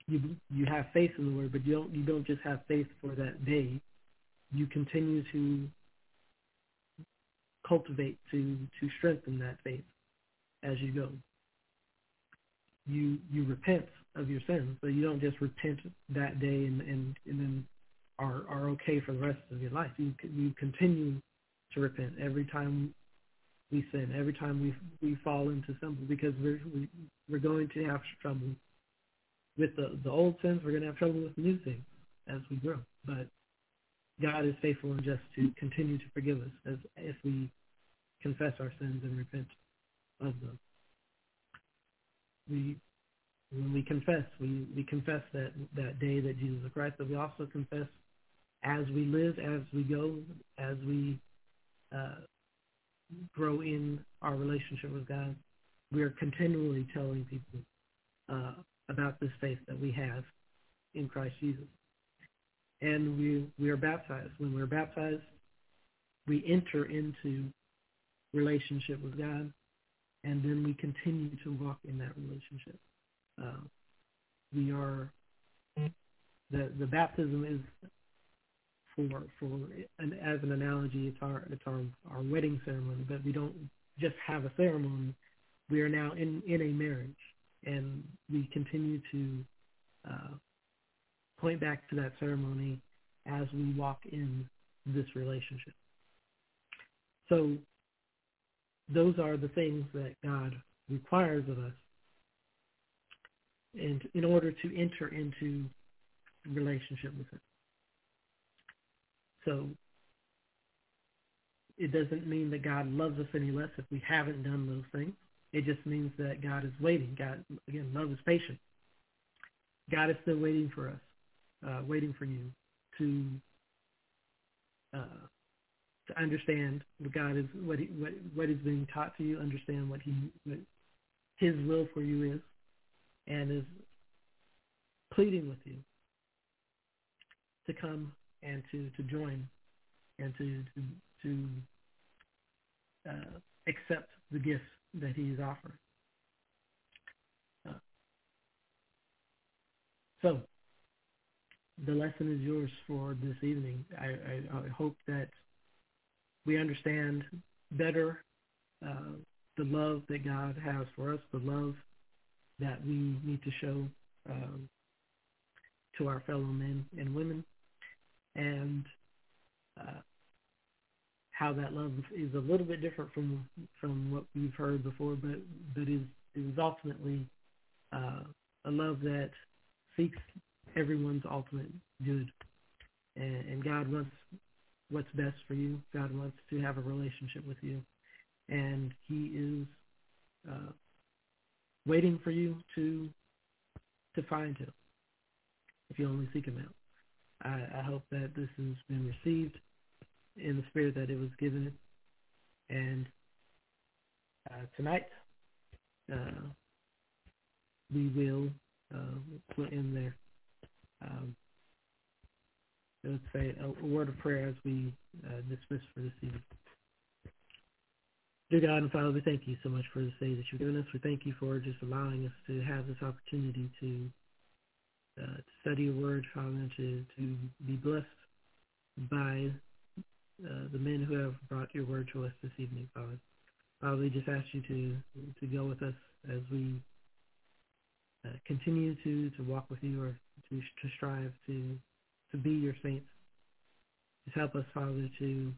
[SPEAKER 8] you you have faith in the word, but you don't you don't just have faith for that day. You continue to cultivate to to strengthen that faith as you go. You you repent of your sins, but you don't just repent that day and and, and then are are okay for the rest of your life. You you continue to repent every time we sin, every time we we fall into something, because we're we, we're going to have trouble with the the old sins. We're going to have trouble with the new things as we grow. But God is faithful and just to continue to forgive us as if we confess our sins and repent of them. We when we confess, we, we confess that, that day that Jesus is Christ, but we also confess as we live, as we go, as we uh, grow in our relationship with God, we are continually telling people uh, about this faith that we have in Christ Jesus. And we we are baptized. When we're baptized, we enter into relationship with God, and then we continue to walk in that relationship. Uh, we are the the baptism is for for an, as an analogy, it's our it's our our wedding ceremony, but we don't just have a ceremony. We are now in in a marriage, and we continue to uh, point back to that ceremony as we walk in this relationship. So those are the things that God requires of us and in order to enter into relationship with him. So it doesn't mean that God loves us any less if we haven't done those things. It just means that God is waiting. God, again, love is patient. God is still waiting for us, uh, waiting for you to uh, to understand what God is, what, he, what what is being taught to you, understand what He what His will for you is, and is pleading with you to come and to, to join and to to, to uh, accept the gifts that he is offering. So the lesson is yours for this evening. I, I, I hope that we understand better uh, the love that God has for us, the love that we need to show um, to our fellow men and women, and uh, how that love is a little bit different from from what we've heard before, but but is is ultimately uh, a love that seeks everyone's ultimate good, and, and God wants what's best for you. God wants to have a relationship with you, and He is uh, waiting for you to to find Him if you only seek Him out. I, I hope that this has been received in the spirit that it was given. And uh, tonight, uh, we will uh, put in there. Um, let's say a, word of prayer as we uh, dismiss for this evening. Dear God and Father, we thank you so much for this day that you've given us. We thank you for just allowing us to have this opportunity to uh, to study your word, Father, to, to be blessed by uh, the men who have brought your word to us this evening, Father. Father, we just ask you to to go with us as we uh, continue to, to walk with you or to, to strive to to be your saints. Just help us, Father, to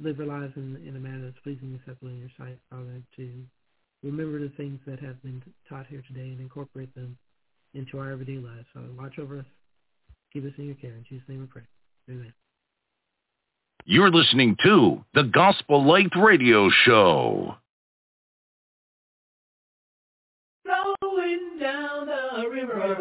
[SPEAKER 8] live our lives in, in a manner that's pleasing and acceptable in your sight, Father, to remember the things that have been taught here today and incorporate them into our everyday lives. So watch over us. Keep us in your care. In Jesus' name we pray. Amen.
[SPEAKER 3] You're listening to the Gospel Light Radio Show.
[SPEAKER 9] Flowing down the river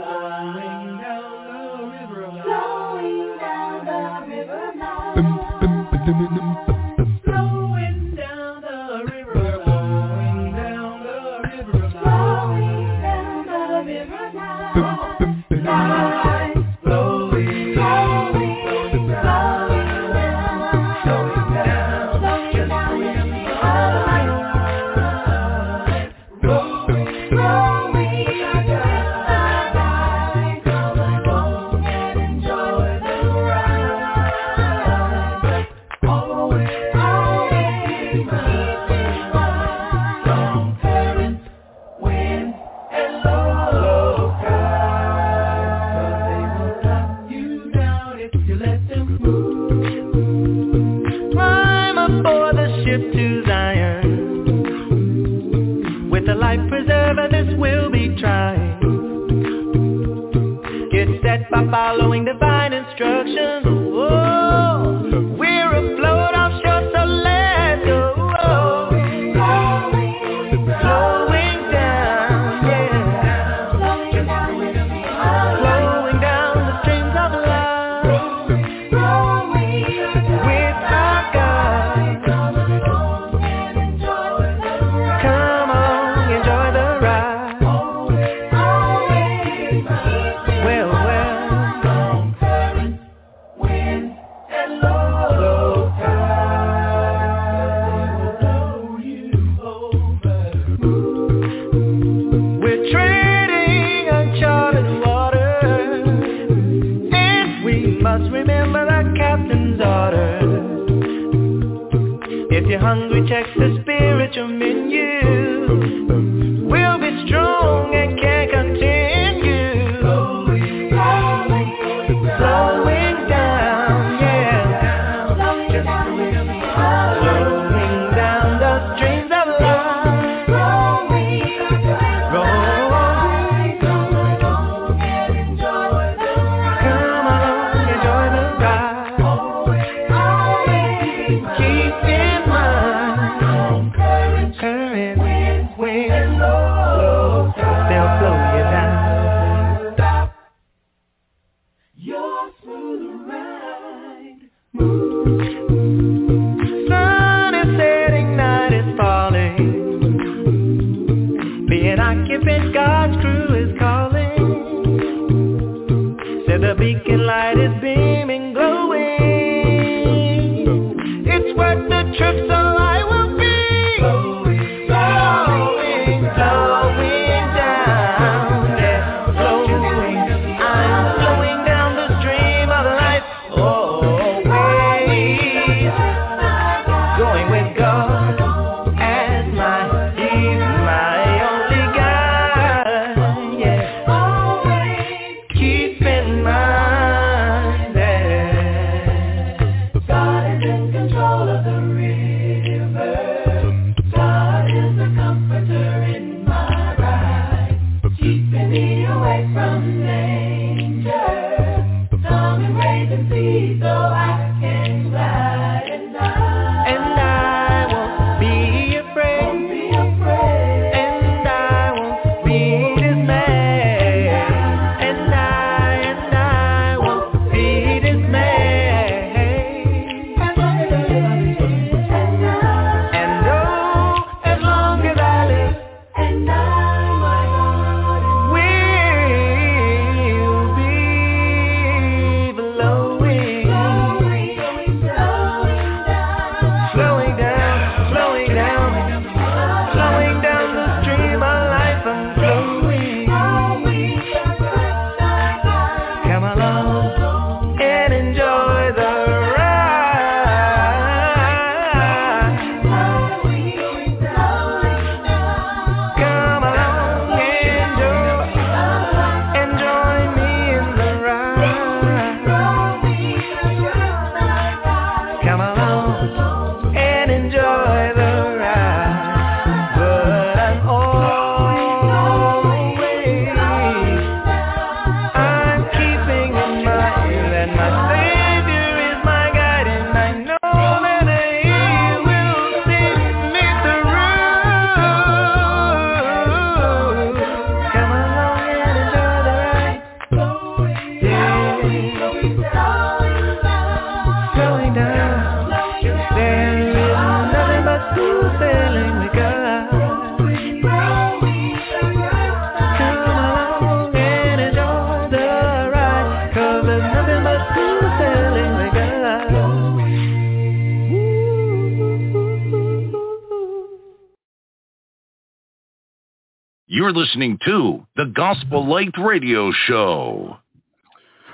[SPEAKER 3] listening to the Gospel Light Radio Show.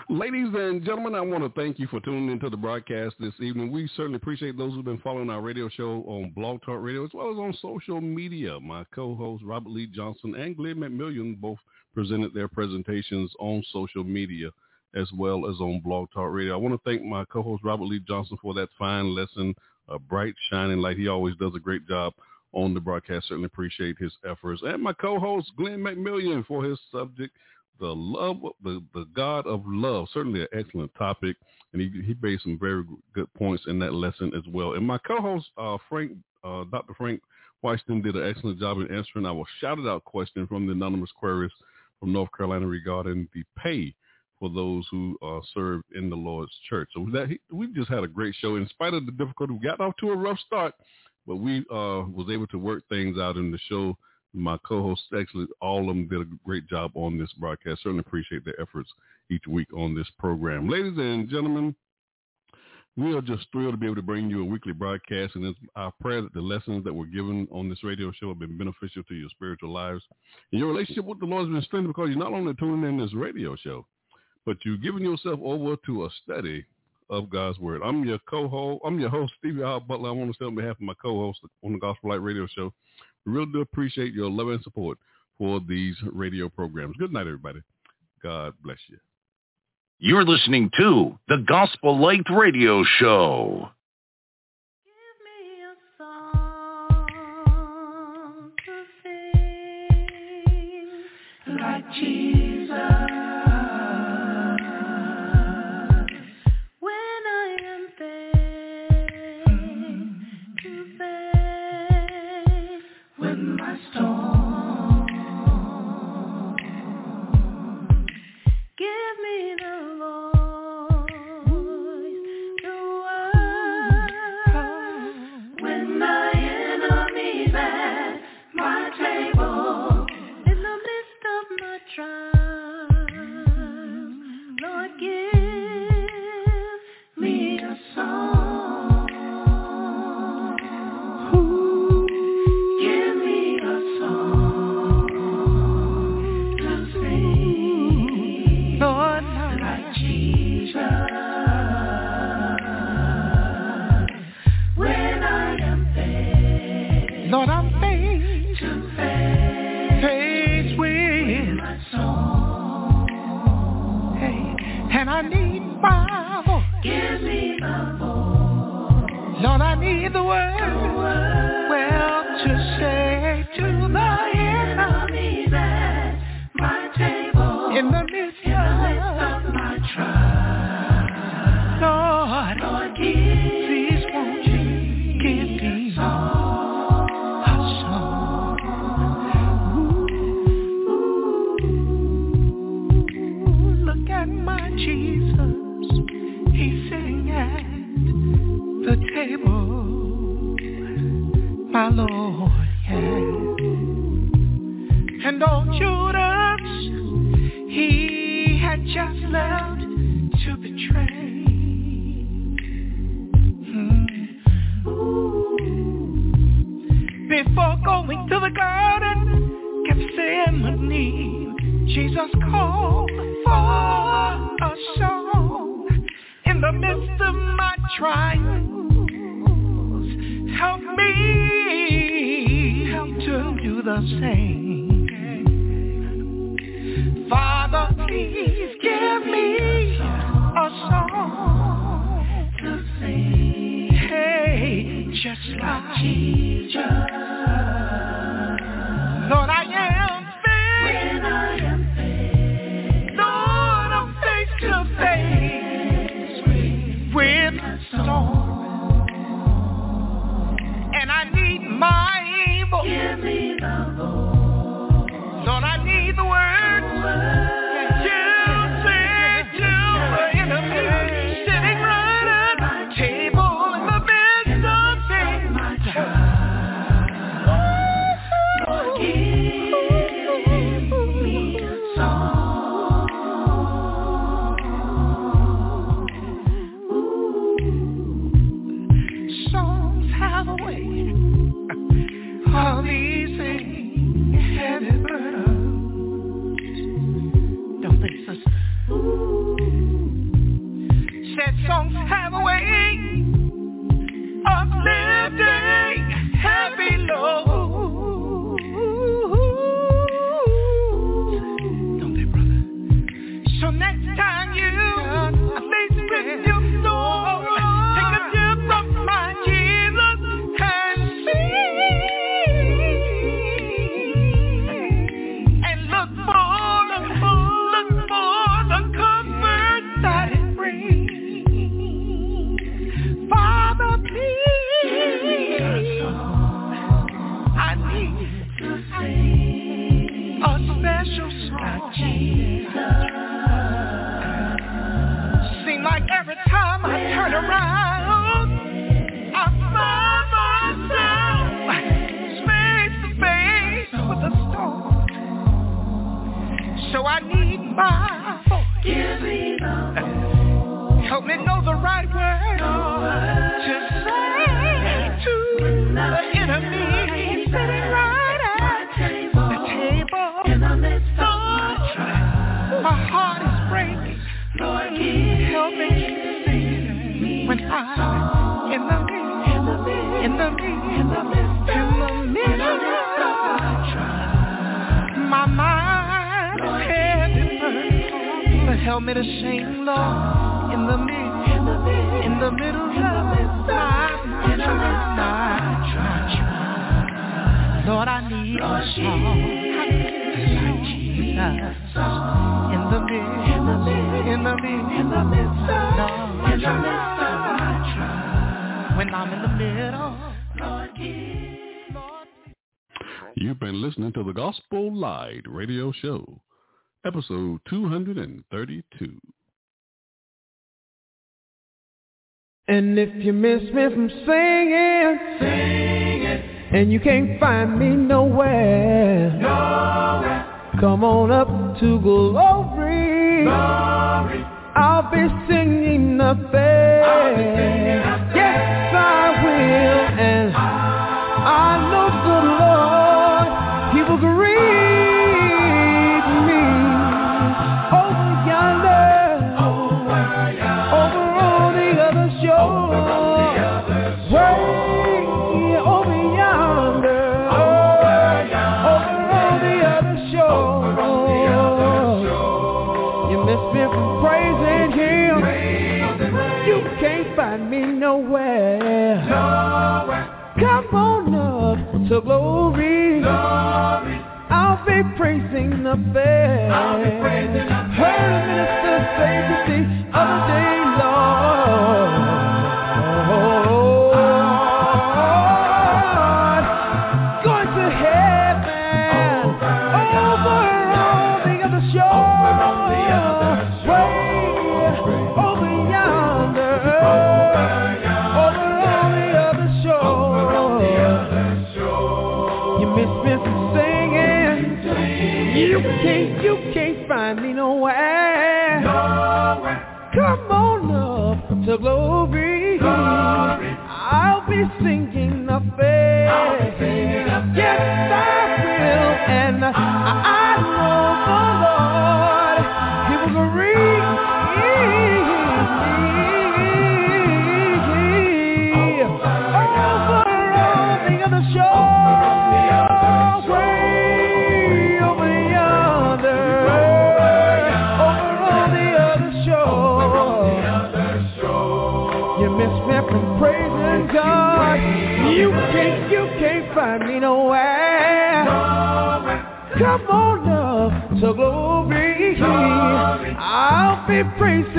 [SPEAKER 2] Ladies and gentlemen, I want to thank you for tuning into the broadcast this evening. We certainly appreciate those who've been following our radio show on Blog Talk Radio as well as on social media. My co-hosts Robert Lee Johnson and Glenn McMillion both presented their presentations on social media as well as on Blog Talk Radio. I want to thank my co-host Robert Lee Johnson for that fine lesson, a bright shining light. He always does a great job on the broadcast. Certainly appreciate his efforts. And my co-host, Glenn McMillion, for his subject, the love, the, the God of love. Certainly an excellent topic. And he, he made some very good points in that lesson as well. And my co-host, uh, Frank, uh, Dr. Frank Washington, did an excellent job in answering our Shout It Out question from the anonymous querist from North Carolina regarding the pay for those who uh, serve in the Lord's church. So that we just had a great show. In spite of the difficulty, we got off to a rough start, but we uh, was able to work things out in the show. My co-hosts, actually, all of them did a great job on this broadcast. Certainly appreciate their efforts each week on this program. Ladies and gentlemen, we are just thrilled to be able to bring you a weekly broadcast, and it's our prayer that the lessons that were given on this radio show have been beneficial to your spiritual lives. And your relationship with the Lord has been strengthened because you're not only tuning in this radio show, but you're giving yourself over to a study of God's Word. I'm your co-host. I'm your host, Stevie R. Butler. I want to say on behalf of my co-host on the Gospel Light Radio Show, we really do appreciate your love and support for these radio programs. Good night, everybody. God bless you.
[SPEAKER 3] You're listening to the Gospel Light Radio Show.
[SPEAKER 10] Give me a song to sing like Jesus. At my Jesus.
[SPEAKER 11] He's sitting at the table, my Lord, yeah. And old Judas, he had just left to betray. Hmm. Before going to the garden, Gethsemane, Jesus called for a in the midst of my trials. Help me to do the same. Father, please give me a song
[SPEAKER 10] to sing
[SPEAKER 11] just like
[SPEAKER 10] Jesus.
[SPEAKER 2] Radio Show, episode 232.
[SPEAKER 12] And if you miss me from singing, singing, and you can't find me nowhere, nowhere. come on up to glory. glory. I'll be singing nothing. Yes, I will, and I, I know the Lord, He will greet. glory. glory. I'll be praising the fair. I'll be praising the. Heard a minister say to thee. be
[SPEAKER 13] praised.